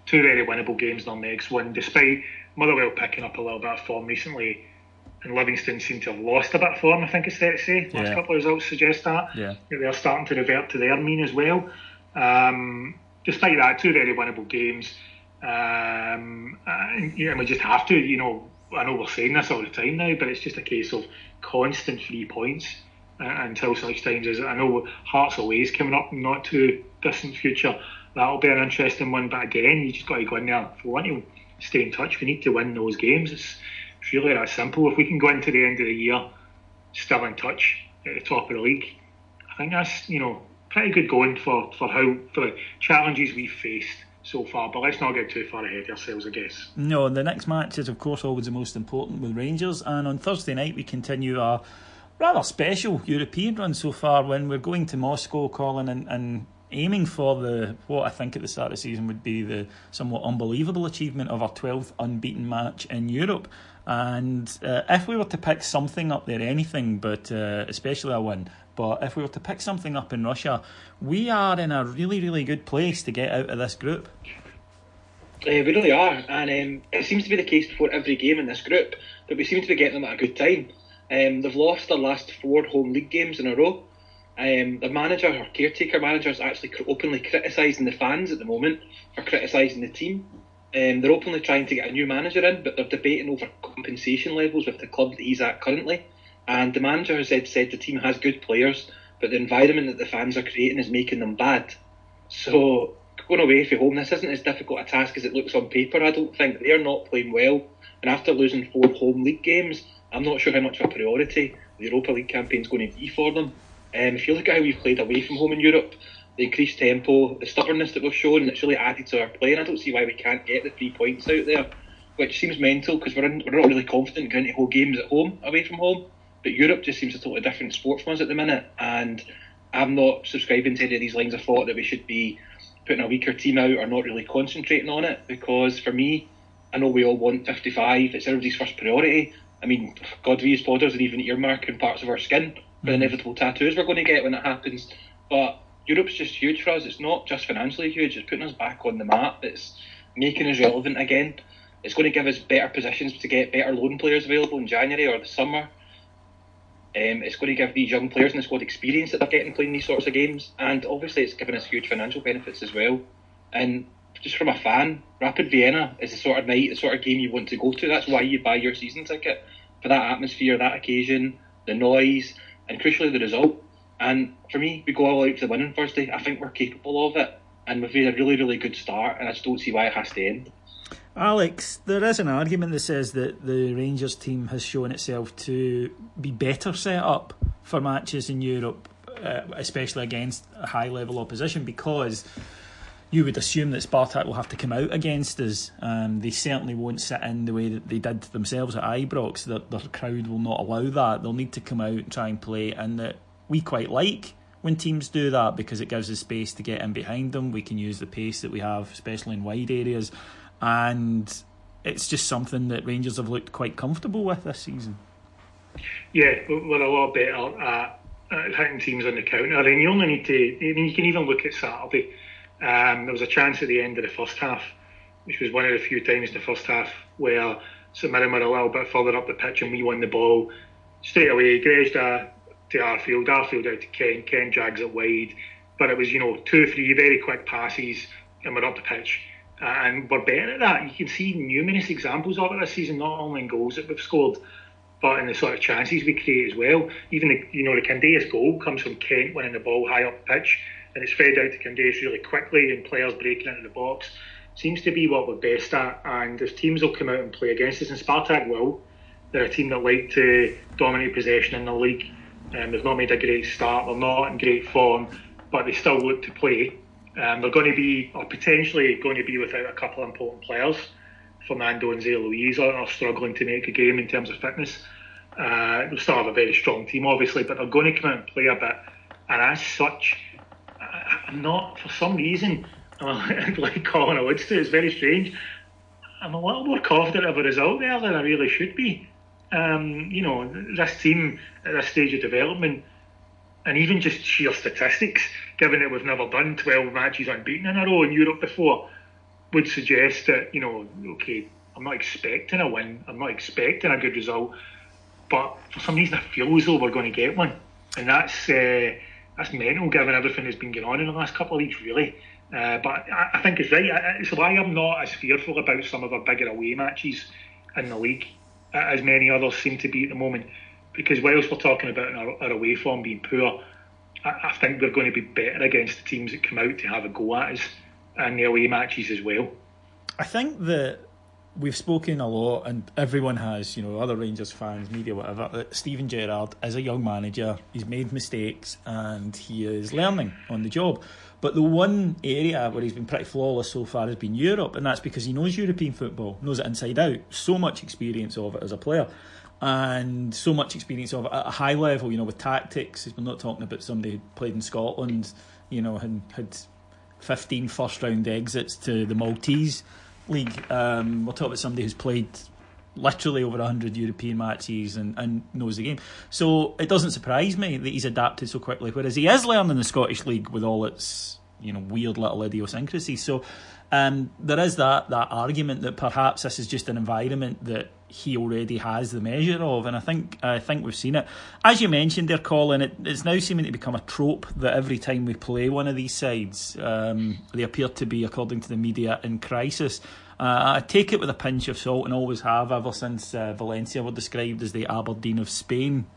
Two very winnable games in our next one, despite Motherwell picking up a little bit of form recently and Livingston seem to have lost a bit of form, I think it's fair to say. Last yeah. couple of results suggest that.
Yeah.
They're starting to revert to their mean as well. Um, despite that, two very winnable games. Um, and, you know, we just have to, you know, I know we're saying this all the time now, but it's just a case of constant three points until such times as I know Hearts away is coming up not too distant future. That'll be an interesting one, but again, you just got to go in there. If we want to stay in touch, we need to win those games. It's it's really that simple. If we can go into the end of the year still in touch at the top of the league, I think that's you know pretty good going for, for how for the challenges we've faced so far. But let's not get too far ahead ourselves, I guess.
No, the next match is of course always the most important with Rangers, and on Thursday night we continue our rather special European run so far when we're going to Moscow, Colin, and, and aiming for the what I think at the start of the season would be the somewhat unbelievable achievement of our 12th unbeaten match in Europe. And uh, if we were to pick something up there, anything, but uh, especially a win, but if we were to pick something up in Russia, we are in a really, really good place to get out of this group.
Uh, we really are, and um, it seems to be the case before every game in this group that we seem to be getting them at a good time. Um, they've lost their last four home league games in a row. Um, the manager, or caretaker manager, is actually openly criticising the fans at the moment for criticising the team. Um, they're openly trying to get a new manager in, but they're debating over compensation levels with the club that he's at currently. And the manager has said, said the team has good players, but the environment that the fans are creating is making them bad. So going away from home, this isn't as difficult a task as it looks on paper. I don't think they're not playing well, and after losing four home league games, I'm not sure how much of a priority the Europa League campaign is going to be for them. Um, if you look at how we've played away from home in Europe, the increased tempo, the stubbornness that we've shown, it's really added to our play, and I don't see why we can't get the three points out there, which seems mental because we're, we're not really confident going to hold games at home, away from home. But Europe just seems a totally different sport from us at the minute, and I'm not subscribing to any of these lines of thought that we should be putting a weaker team out or not really concentrating on it because for me, I know we all want 55, it's everybody's first priority. I mean, God, we as podders are even earmarking parts of our skin for the inevitable tattoos we're going to get when it happens. But Europe's just huge for us. It's not just financially huge, it's putting us back on the map. It's making us relevant again. It's going to give us better positions to get better loan players available in January or the summer. Um, it's going to give these young players in the squad experience that they're getting playing these sorts of games, and obviously it's given us huge financial benefits as well. And just from a fan, Rapid Vienna is the sort of night, the sort of game you want to go to. That's why you buy your season ticket for that atmosphere, that occasion, the noise, and crucially the result. And for me, we go all out to the winning on Thursday. I think we're capable of it, and we've made a really, really good start, and I just don't see why it has to end.
Alex, there is an argument that says that the Rangers team has shown itself to be better set up for matches in Europe, uh, especially against high level opposition, because you would assume that Spartak will have to come out against us. Um, they certainly won't sit in the way that they did themselves at Ibrox. Their, their crowd will not allow that. They'll need to come out and try and play, and that we quite like when teams do that because it gives us space to get in behind them. We can use the pace that we have, especially in wide areas and it's just something that Rangers have looked quite comfortable with this season.
Yeah, we're a lot better at, at hitting teams on the counter, and you only need to. I mean, you can even look at Saturday. Um, there was a chance at the end of the first half, which was one of the few times in the first half where St Mirren were a little bit further up the pitch and we won the ball straight away. Grezda to Arfield, Arfield out to Kent, Kent drags it wide, but it was you know two, three very quick passes and we're up the pitch and we're better at that. You can see numerous examples of it this season, not only in goals that we've scored, but in the sort of chances we create as well. Even the, you know the Candeias goal comes from Kent winning the ball high up the pitch, and it's fed out to Candeias really quickly, and players breaking into the box. Seems to be what we're best at, and if teams will come out and play against us, and Spartak will, they're a team that like to dominate possession in the league. Um, they've not made a great start, they're not in great form, but they still look to play. Um, they're going to be, or potentially going to be, without a couple of important players. Fernando and Zé Luís are, are struggling to make a game in terms of fitness. Uh, they still have a very strong team, obviously, but they're going to come out and play a bit. And as such, I'm not, for some reason, I'm like Colin alludes to, it's very strange. I'm a little more confident of a result there than I really should be. Um, you know, this team at this stage of development and even just sheer statistics, given that we've never done 12 matches unbeaten in a row in Europe before, would suggest that, you know, okay, I'm not expecting a win, I'm not expecting a good result, but for some reason I feel as though we're going to get one. And that's uh, that's mental given everything that's been going on in the last couple of weeks, really. Uh, but I, I, think it's right. It's why I'm not as fearful about some of our bigger away matches in the league as many others seem to be at the moment because whilst we're talking about our, our away form being poor, I, I, think we're going to be better against the teams that come out to have a go at us and the away matches as well.
I think that we've spoken a lot, and everyone has, you know, other Rangers fans, media, whatever, that Steven Gerrard is a young manager. He's made mistakes and he is learning on the job. But the one area where he's been pretty flawless so far has been Europe, and that's because he knows European football, knows it inside out, so much experience of it as a player and so much experience of it at a high level, you know, with tactics. We're not talking about somebody who played in Scotland you know, and had 15 first round exits to the Maltese league. Um, we'll talk about somebody who's played literally over 100 European matches and, and knows the game. So it doesn't surprise me that he's adapted so quickly, whereas he is learning the Scottish League with all its you know weird little idiosyncrasies. So um, there is that that argument that perhaps this is just an environment that he already has the measure of, and I think I think we've seen it. As you mentioned there, Colin, it, it's now seeming to become a trope that every time we play one of these sides, um, they appear to be, according to the media, in crisis. Uh, I take it with a pinch of salt and always have ever since uh, Valencia were described as the Aberdeen of Spain.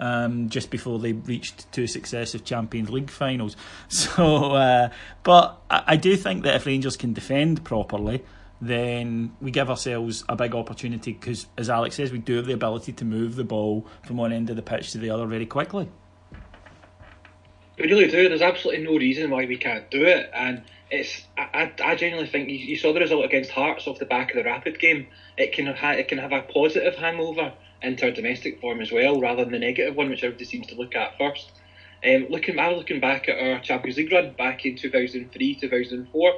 Um, just before they reached two successive Champions League finals. So, uh, but I, I, do think that if Rangers can defend properly, then we give ourselves a big opportunity because, as Alex says, we do have the ability to move the ball from one end of the pitch to the other very quickly.
We really do. There's absolutely no reason why we can't do it, and it's I, I genuinely think you, you, saw the result against Hearts off the back of the Rapid game. It can have it can have a positive hangover into our domestic form as well, rather than the negative one, which everybody seems to look at first. Um, looking, I was looking back at our Champions League run back in 2003, 2004,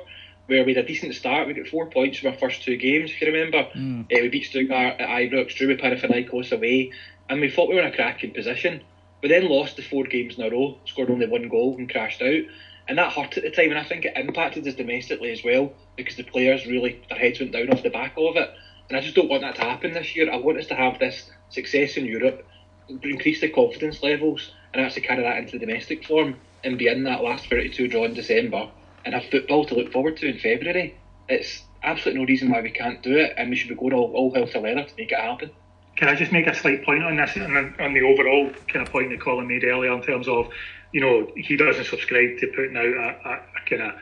where we had a decent start. We got four points from our first two games, if you remember. Mm. Uh, we beat Stuttgart at Ibrox, drew with Panathinaikos away, and we thought we were in a cracking position. We then lost the four games in a row, scored only one goal, and crashed out and that hurt at the time. And I think it impacted us domestically as well because the players really their heads went down off the back of it. And I just don't want that to happen this year. I want us to have this success in Europe, increase the confidence levels, and actually carry that into the domestic form and be in that last 32 draw in December and have football to look forward to in February. It's absolutely no reason why we can't do it, and we should be going all, all hell to leather to make it happen.
Can I just make a slight point on this, on the, on the overall kind of point that Colin made earlier in terms of you know, he doesn't subscribe to putting out a, a, a kind of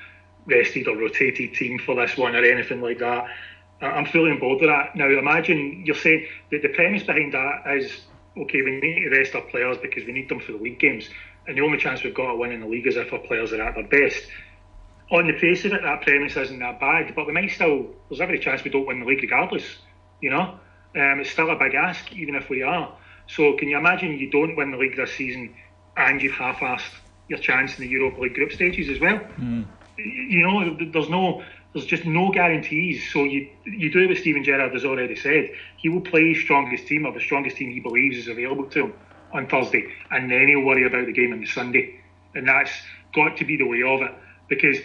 rested or rotated team for this one or anything like that. I'm fully on board with that. Now, imagine you're saying that the premise behind that is okay, we need to rest our players because we need them for the league games. And the only chance we've got of winning the league is if our players are at their best. On the face of it, that premise isn't that bad, but we might still, there's every chance we don't win the league regardless, you know? Um, it's still a big ask, even if we are. So, can you imagine you don't win the league this season and you've half-assed your chance in the Europa League group stages as well. Mm. You know, there's no, there's just no guarantees. So you you do what Steven Gerrard has already said. He will play his strongest team or the strongest team he believes is available to him on Thursday, and then he'll worry about the game on the Sunday. And that's got to be the way of it because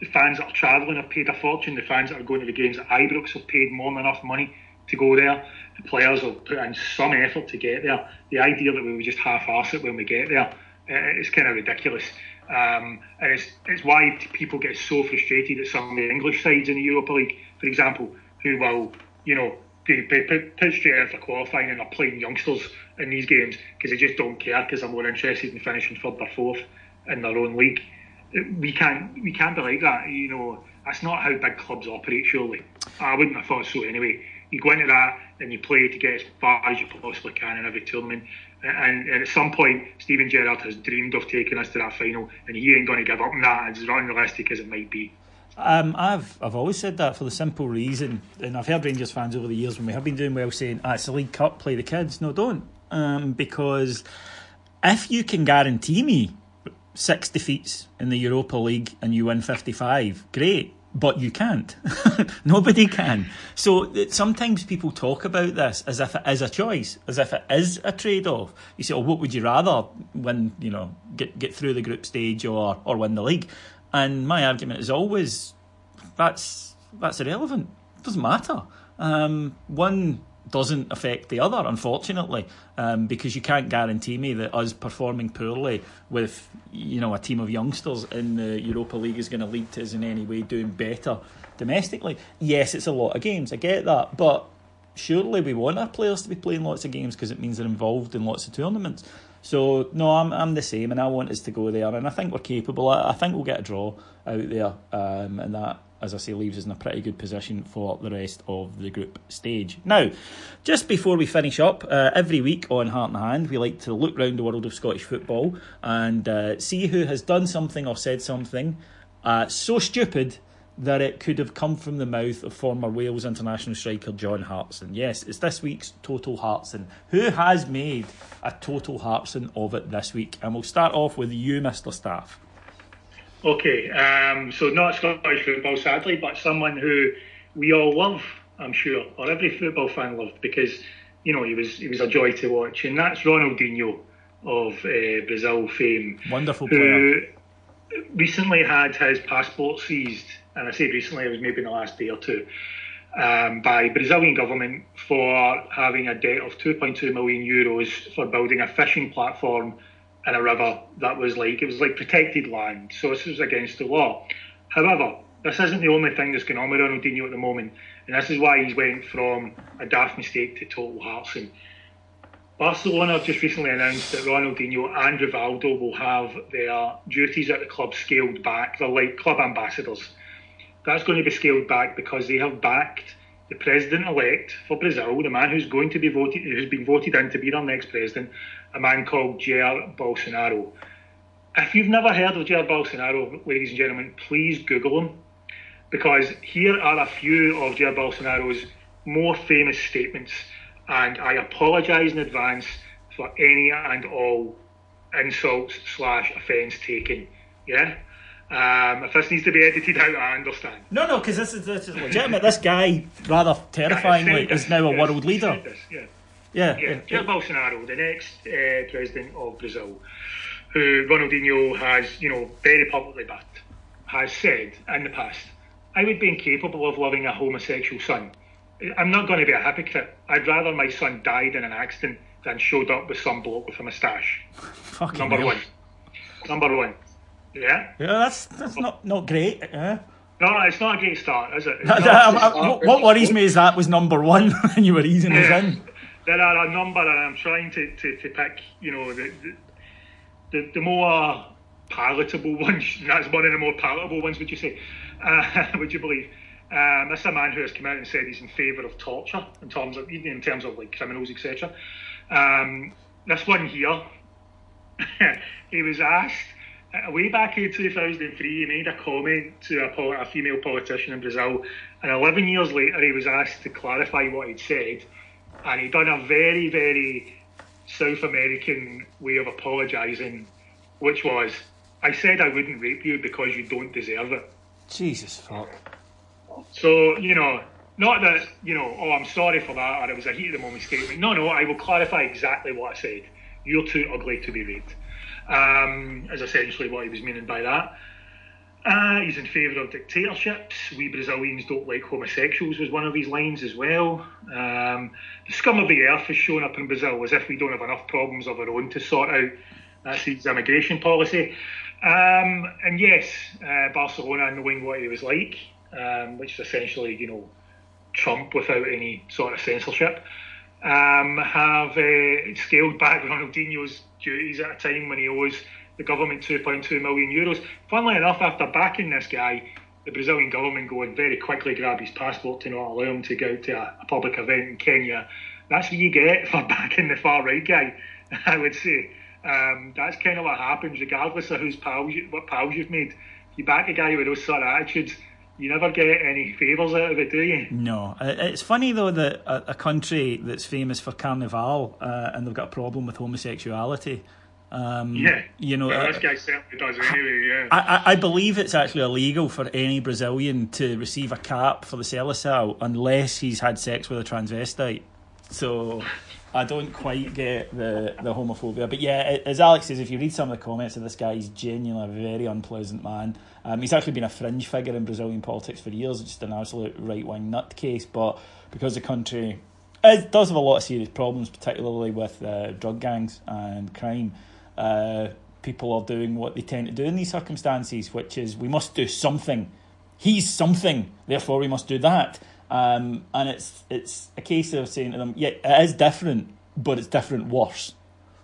the fans that are travelling have paid a fortune. The fans that are going to the games at Ibrox have paid more than enough money to go there. The players will put in some effort to get there. The idea that we would just half-ass it when we get there uh, is kind of ridiculous. Um, and it's, it's why people get so frustrated at some of the English sides in the Europa League, for example, who will, you know, they, put, put straight in for qualifying and are playing youngsters in these games because they just don't care because they're more interested in finishing third or fourth in their own league. We can't we can't be like that. You know, that's not how big clubs operate. Surely, I wouldn't have thought so anyway you go into that and you play to get as far as you possibly can in every tournament. And, and, at some point, Steven Gerrard has dreamed of taking us to that final, and he ain't going to give up on that, as unrealistic as it might be.
Um, I've I've always said that for the simple reason, and I've heard Rangers fans over the years when we have been doing well saying, ah, it's the League Cup, play the kids. No, don't. Um, because if you can guarantee me six defeats in the Europa League and you win 55, great but you can't. Nobody can. So sometimes people talk about this as if it is a choice, as if it is a trade-off. You say, "Oh, what would you rather win? You know, get get through the group stage or or win the league?" And my argument is always that's that's irrelevant. It doesn't matter. Um, one doesn't affect the other, unfortunately, um, because you can't guarantee me that us performing poorly with you know a team of youngsters in the Europa League is going to lead to us in any way doing better domestically. Yes, it's a lot of games, I get that, but surely we want our players to be playing lots of games because it means they're involved in lots of tournaments. So no, I'm I'm the same, and I want us to go there, and I think we're capable. I, I think we'll get a draw out there, um, and that as I say, leaves us in a pretty good position for the rest of the group stage. Now, just before we finish up, uh, every week on Heart and Hand, we like to look round the world of Scottish football and uh, see who has done something or said something uh, so stupid that it could have come from the mouth of former Wales international striker John Hartson. Yes, it's this week's Total Hartson. Who has made a Total Hartson of it this week? And we'll start off with you, Mr. Staff.
Okay, um, so not Scottish football, sadly, but someone who we all love, I'm sure, or every football fan loved because you know he was he was a joy to watch, and that's Ronaldinho of uh, Brazil fame.
Wonderful player who
recently had his passport seized, and I say recently, it was maybe in the last day or two, um, by Brazilian government for having a debt of 2.2 million euros for building a fishing platform in a river that was like it was like protected land. So this was against the law. However, this isn't the only thing that's going on with Ronaldinho at the moment, and this is why he's went from a daft mistake to total Hartson. Barcelona have just recently announced that Ronaldinho and Rivaldo will have their duties at the club scaled back. They're like club ambassadors. That's going to be scaled back because they have backed the president-elect for Brazil, the man who's going to be voted, who's been voted in to be their next president, a man called Jair Bolsonaro. If you've never heard of Jair Bolsonaro, ladies and gentlemen, please Google him because here are a few of Jair Bolsonaro's more famous statements, and I apologise in advance for any and all insults slash offence taken. Yeah. Um, if this needs to be edited out, I understand.
No, no, because this is this is legitimate. this guy, rather terrifyingly, is now a
Yes,
world leader.
this, yeah.
Yeah,
Yeah,
yeah.
Jair Bolsonaro, the next uh, president of Brazil, who Ronaldinho has, you know, very publicly backed, has said in the past, I would be incapable of loving a homosexual son. I'm not going to be a hypocrite. I'd rather my son died in an accident than showed up with some bloke with a moustache.
Fucking
Number
hell.
one. Number one. Yeah?
Yeah, that's that's not not great. Yeah.
No, it's not a great start, is it?
I-
not
I- I- what worries me is that was number one and you were easing us in.
There are a number, and I'm trying to, to, to pick, you know, the, the the more palatable ones. That's one of the more palatable ones. Would you say? Uh, would you believe? Um, this is a man who has come out and said he's in favour of torture in terms of in terms of like criminals, etc. Um, this one here, he was asked uh, way back in 2003. He made a comment to a, a female politician in Brazil, and 11 years later, he was asked to clarify what he'd said, and he'd done a very, very South American way of apologising, which was, "I said I wouldn't rape you because you don't deserve it."
Jesus fuck.
So, you know, not that, you know, oh, I'm sorry for that, or it was a heat of the moment statement. No, no, I will clarify exactly what I said. You're too ugly to be raped. Um, is essentially what he was meaning by that. Uh, he's in favour of dictatorships. We Brazilians don't like homosexuals, was one of his lines as well. Um, the scum of the earth has shown up in Brazil as if we don't have enough problems of our own to sort out. That's his immigration policy. Um, and yes, uh, Barcelona, knowing what he was like, um, which is essentially, you know, Trump without any sort of censorship, um, have uh, scaled back Ronaldinho's duties at a time when he owes the government 2.2 million euros. Funnily enough, after backing this guy, the Brazilian government go and very quickly grab his passport to not allow him to go to a, a public event in Kenya. That's what you get for backing the far right guy, I would say. Um, that's kind of what happens, regardless of whose pals you, what pals you've made. You back a guy with those sort of attitudes, you never get any favours out of it, do you?
No, it's funny though that a, a country that's famous for carnival uh, and they've got a problem with homosexuality. Um,
Yeah.
you know,
Well,
uh,
this guy certainly does anyway, yeah.
I, I- I believe it's actually illegal for any Brazilian to receive a cap for the Seleção unless he's had sex with a transvestite. So I don't quite get the, the homophobia. But yeah, as Alex says, if you read some of the comments of this guy, he's genuinely a very unpleasant man. Um, he's actually been a fringe figure in Brazilian politics for years, it's just an absolute right wing nutcase. But because the country it does have a lot of serious problems, particularly with uh, drug gangs and crime. Uh, people are doing what they tend to do in these circumstances, which is we must do something. He's something, therefore we must do that. Um, and it's it's a case of saying to them, yeah, it is different, but it's different worse,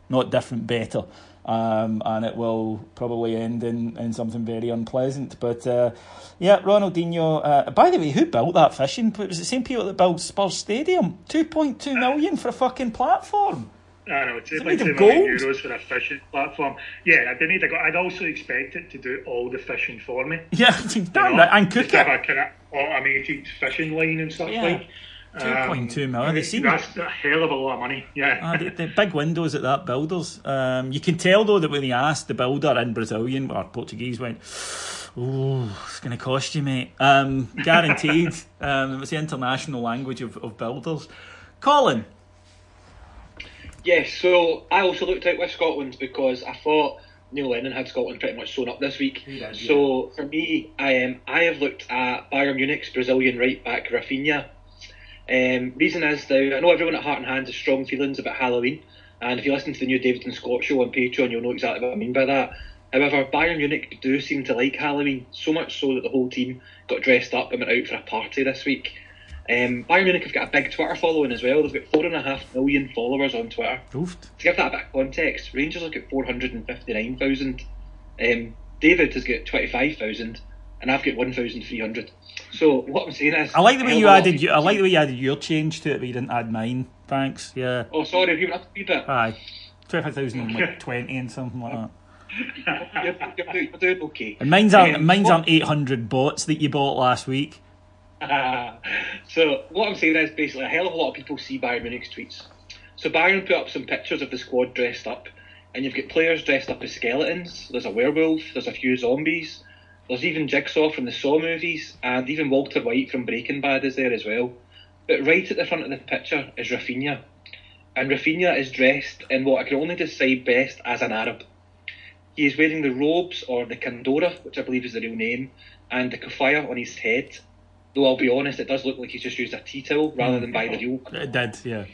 not different better. Um, and it will probably end in, in something very unpleasant. But uh, yeah, Ronaldinho. Uh, by the way, who built that fishing? It was the same people that built Spurs Stadium. Two point two million for a fucking platform.
I know, it's
it
like two
of gold?
euros for a fishing platform. Yeah, they need to go. I'd also expect it to do all the fishing for me.
Yeah, damn right, and cook
Just have
it.
a kind of automated fishing line and such
Yeah.
like.
Two point two million. They seem
that's a hell of a lot of money. Yeah.
Ah, the, the big windows at that builders. Um, you can tell though that when he asked the builder in Brazilian or Portuguese went, "Oh, it's going to cost you, mate." Um, guaranteed. um, it was the international language of, of builders. Colin.
Yes, so I also looked out with Scotland because I thought Neil Lennon had Scotland pretty much sewn up this week.
Did,
so for me, I um, I have looked at Bayern Munich's Brazilian right back Rafinha. Um, reason is though I know everyone at Heart and Hands has strong feelings about Halloween, and if you listen to the new David and Scott show on Patreon, you'll know exactly what I mean by that. However, Bayern Munich do seem to like Halloween so much so that the whole team got dressed up and went out for a party this week. Um, Bayern Munich have got a big Twitter following as well. They've got four and a half million followers on Twitter.
Oofed.
To give that a bit of context, Rangers have got 459,000. Um, David has got 25,000, and I've got 1,300. So what I'm saying is,
I like the way you
hell of a lot
added. You, I like the way you added your change to it, but you didn't add mine. Thanks. Yeah.
Oh, sorry, have you up a wee bit?
Aye. Twenty-five thousand and like twenty and something like that.
you're, you're, doing, you're doing okay.
And mine's aren't
Um,
mine's aren't eight hundred bots that you bought last week.
so what I'm saying is basically a hell of a lot of people see Bayern Munich's tweets. So Bayern put up some pictures of the squad dressed up, and you've got players dressed up as skeletons. There's a werewolf. There's a few zombies. There's even Jigsaw from the Saw movies, and even Walter White from Breaking Bad is there as well. But right at the front of the picture is Rafinha, and Rafinha is dressed in what I can only describe best as an Arab. He is wearing the robes or the kandora, which I believe is the real name, and the kafaya on his head. Though I'll be honest, it does look like he's just used a tea towel rather than by the real.
It did, yeah.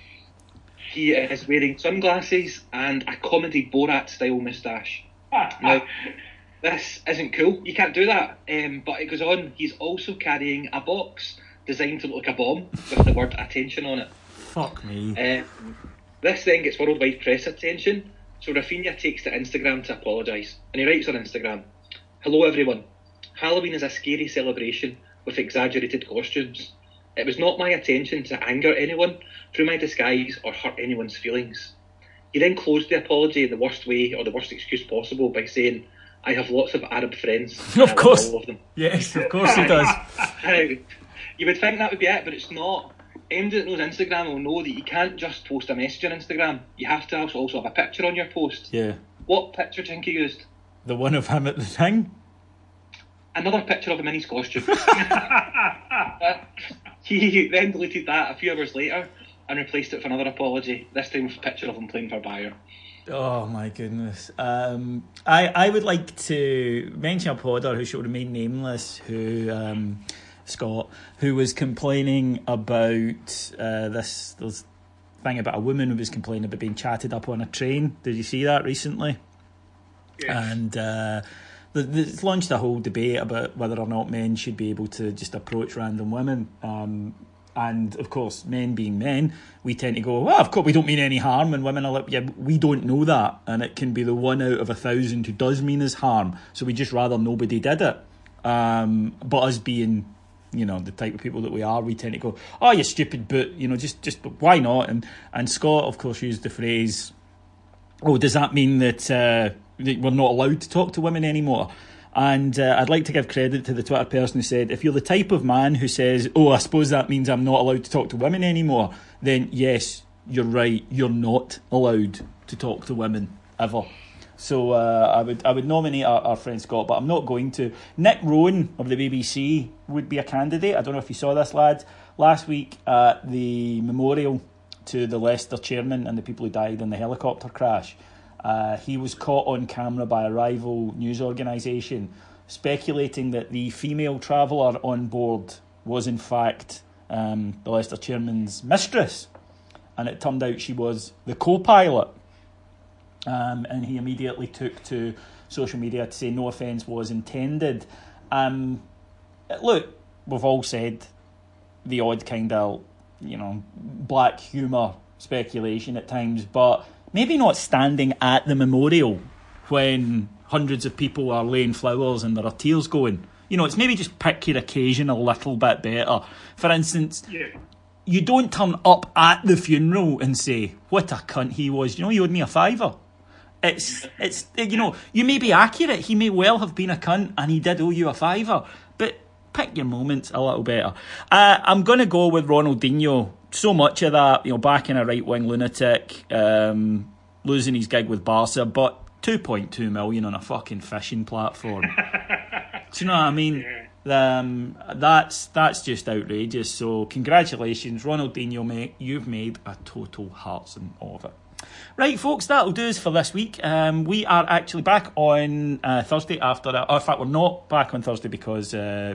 He is wearing sunglasses and a comedy Borat style moustache. now, this isn't cool. You can't do that. Um, but it goes on. He's also carrying a box designed to look like a bomb with the word attention on it.
Fuck me.
Um, this then gets worldwide press attention, so Rafinha takes to Instagram to apologise. And he writes on Instagram Hello everyone. Halloween is a scary celebration with exaggerated costumes. It was not my intention to anger anyone through my disguise or hurt anyone's feelings. He then closed the apology in the worst way or the worst excuse possible by saying, I have lots of Arab friends.
Of course.
All of them.
Yes, of course he does.
You would think that would be it, but it's not. Anyone that knows Instagram will know that you can't just post a message on Instagram. You have to also also have a picture on your post.
Yeah.
What picture do you think he used?
The one of him at the thing.
Another picture of him in his costume. Uh, he then deleted that a few hours later and replaced it with another apology, this time with a picture of him playing for Bayern.
Oh my goodness. Um, I I would like to mention a podder who shall remain nameless, who um, Scott, who was complaining about uh, this this thing about a woman who was complaining about being chatted up on a train. Did you see that recently? And uh, the, the, it's launched a whole debate about whether or not men should be able to just approach random women. Um, and of course, men being men, we tend to go, well, of course, we don't mean any harm. And women are like, yeah, we don't know that. And it can be the one out of a thousand who does mean us harm. So we just rather nobody did it. Um, but us being, you know, the type of people that we are, we tend to go, oh, you stupid, but, you know, just, just why not? And, and Scott, of course, used the phrase, oh, does that mean that, uh, we're not allowed to talk to women anymore? And uh, I'd like to give credit to the Twitter person who said, if you're the type of man who says, oh, I suppose that means I'm not allowed to talk to women anymore, then yes, you're right, you're not allowed to talk to women ever. So uh, I would I would nominate our, our friend Scott, but I'm not going to. Nick Rowan of the BBC would be a candidate. I don't know if you saw this, lad Last week at the memorial to the Leicester chairman and the people who died in the helicopter crash, uh, he was caught on camera by a rival news organisation speculating that the female traveller on board was in fact um, the Leicester chairman's mistress, and it turned out she was the co-pilot. Um, and he immediately took to social media to say no offence was intended. Um, look, we've all said the odd kind of, you know, black humour speculation at times, but maybe not standing at the memorial when hundreds of people are laying flowers and there are tears going. You know, it's maybe just pick your occasion a little bit better. For instance,
Yeah.
you don't turn up at the funeral and say, "What a cunt he was." You know, he owed me a fiver. It's it's you know, you may be accurate. He may well have been a cunt, and he did owe you a fiver. But pick your moments a little better. Uh, I'm going to go with Ronaldinho. So much of that, you know, backing a right wing lunatic, um, losing his gig with Barca, but 2.2 million on a fucking fishing platform. Do you know what I mean? Um, that's that's just outrageous. So congratulations, Ronaldinho, mate. You've made a total Hartson of it. Right, folks, that'll do us for this week. Um, we are actually back on uh, Thursday after, uh, in fact, we're not back on Thursday because, uh,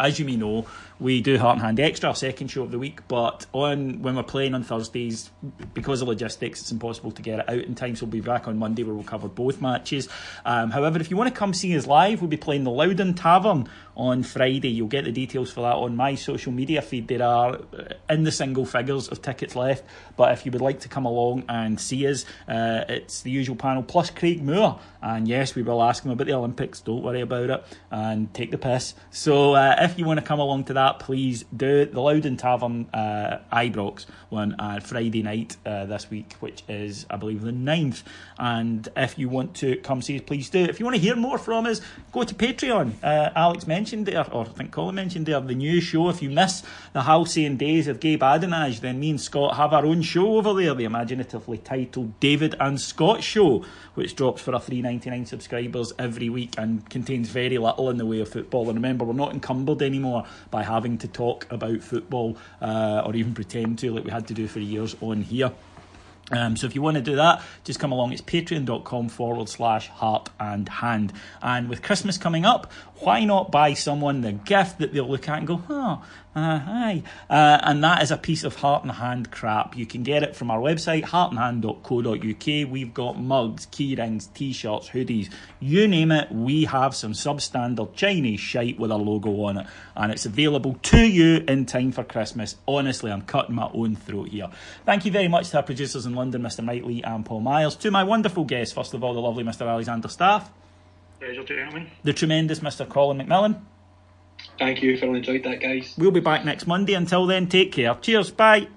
as you may know, we do Heart and Hand Extra, our second show of the week. But on when we're playing on Thursdays, because of logistics, it's impossible to get it out in time. So we'll be back on Monday where we'll cover both matches. Um, however, if you want to come see us live, we'll be playing the Louden Tavern on Friday. You'll get the details for that on my social media feed. There are uh, in the single figures of tickets left. But if you would like to come along and see us, uh, it's the usual panel plus Craig Moore. And yes, we will ask him about the Olympics. Don't worry about it and take the piss. So uh, if you want to come along to that, please do. The Louden Tavern uh, Ibrox one on Friday night uh, this week, which is, I believe, the 9th. And if you want to come see us, please do. If you want to hear more from us, go to Patreon. Uh, Alex mentioned there, or I think Colin mentioned there, the new show. If you miss the halcyon days of Gabe Adenage, then me and Scott have our own show over there, the imaginatively titled David and Scott Show, which drops for a three ninety nine subscribers every week and contains very little in the way of football. And remember, we're not encumbered anymore by having to talk about football uh, or even pretend to, like we had to do for years on here. Um, so if you want to do that, just come along. It's patreon.com forward slash heart and hand. And with Christmas coming up, why not buy someone the gift that they'll look at and go, oh, uh, hi. Uh, and that is a piece of heart and hand crap. You can get it from our website, heartandhand.co.uk. We've got mugs, key rings, t shirts, hoodies, you name it. We have some substandard Chinese shite with a logo on it. And it's available to you in time for Christmas. Honestly, I'm cutting my own throat here. Thank you very much to our producers in London, Mr. Knightley and Paul Miles. To my wonderful guests, first of all, the lovely Mr. Alexander Staff.
Pleasure, gentlemen.
The tremendous Mr. Colin McMillan.
Thank you. Thoroughly enjoyed that, guys.
We'll be back next Monday. Until then, take care. Cheers. Bye.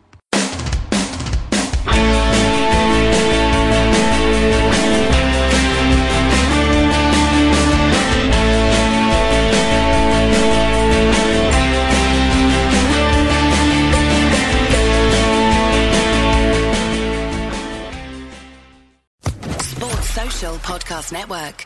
Sports Social Podcast Network.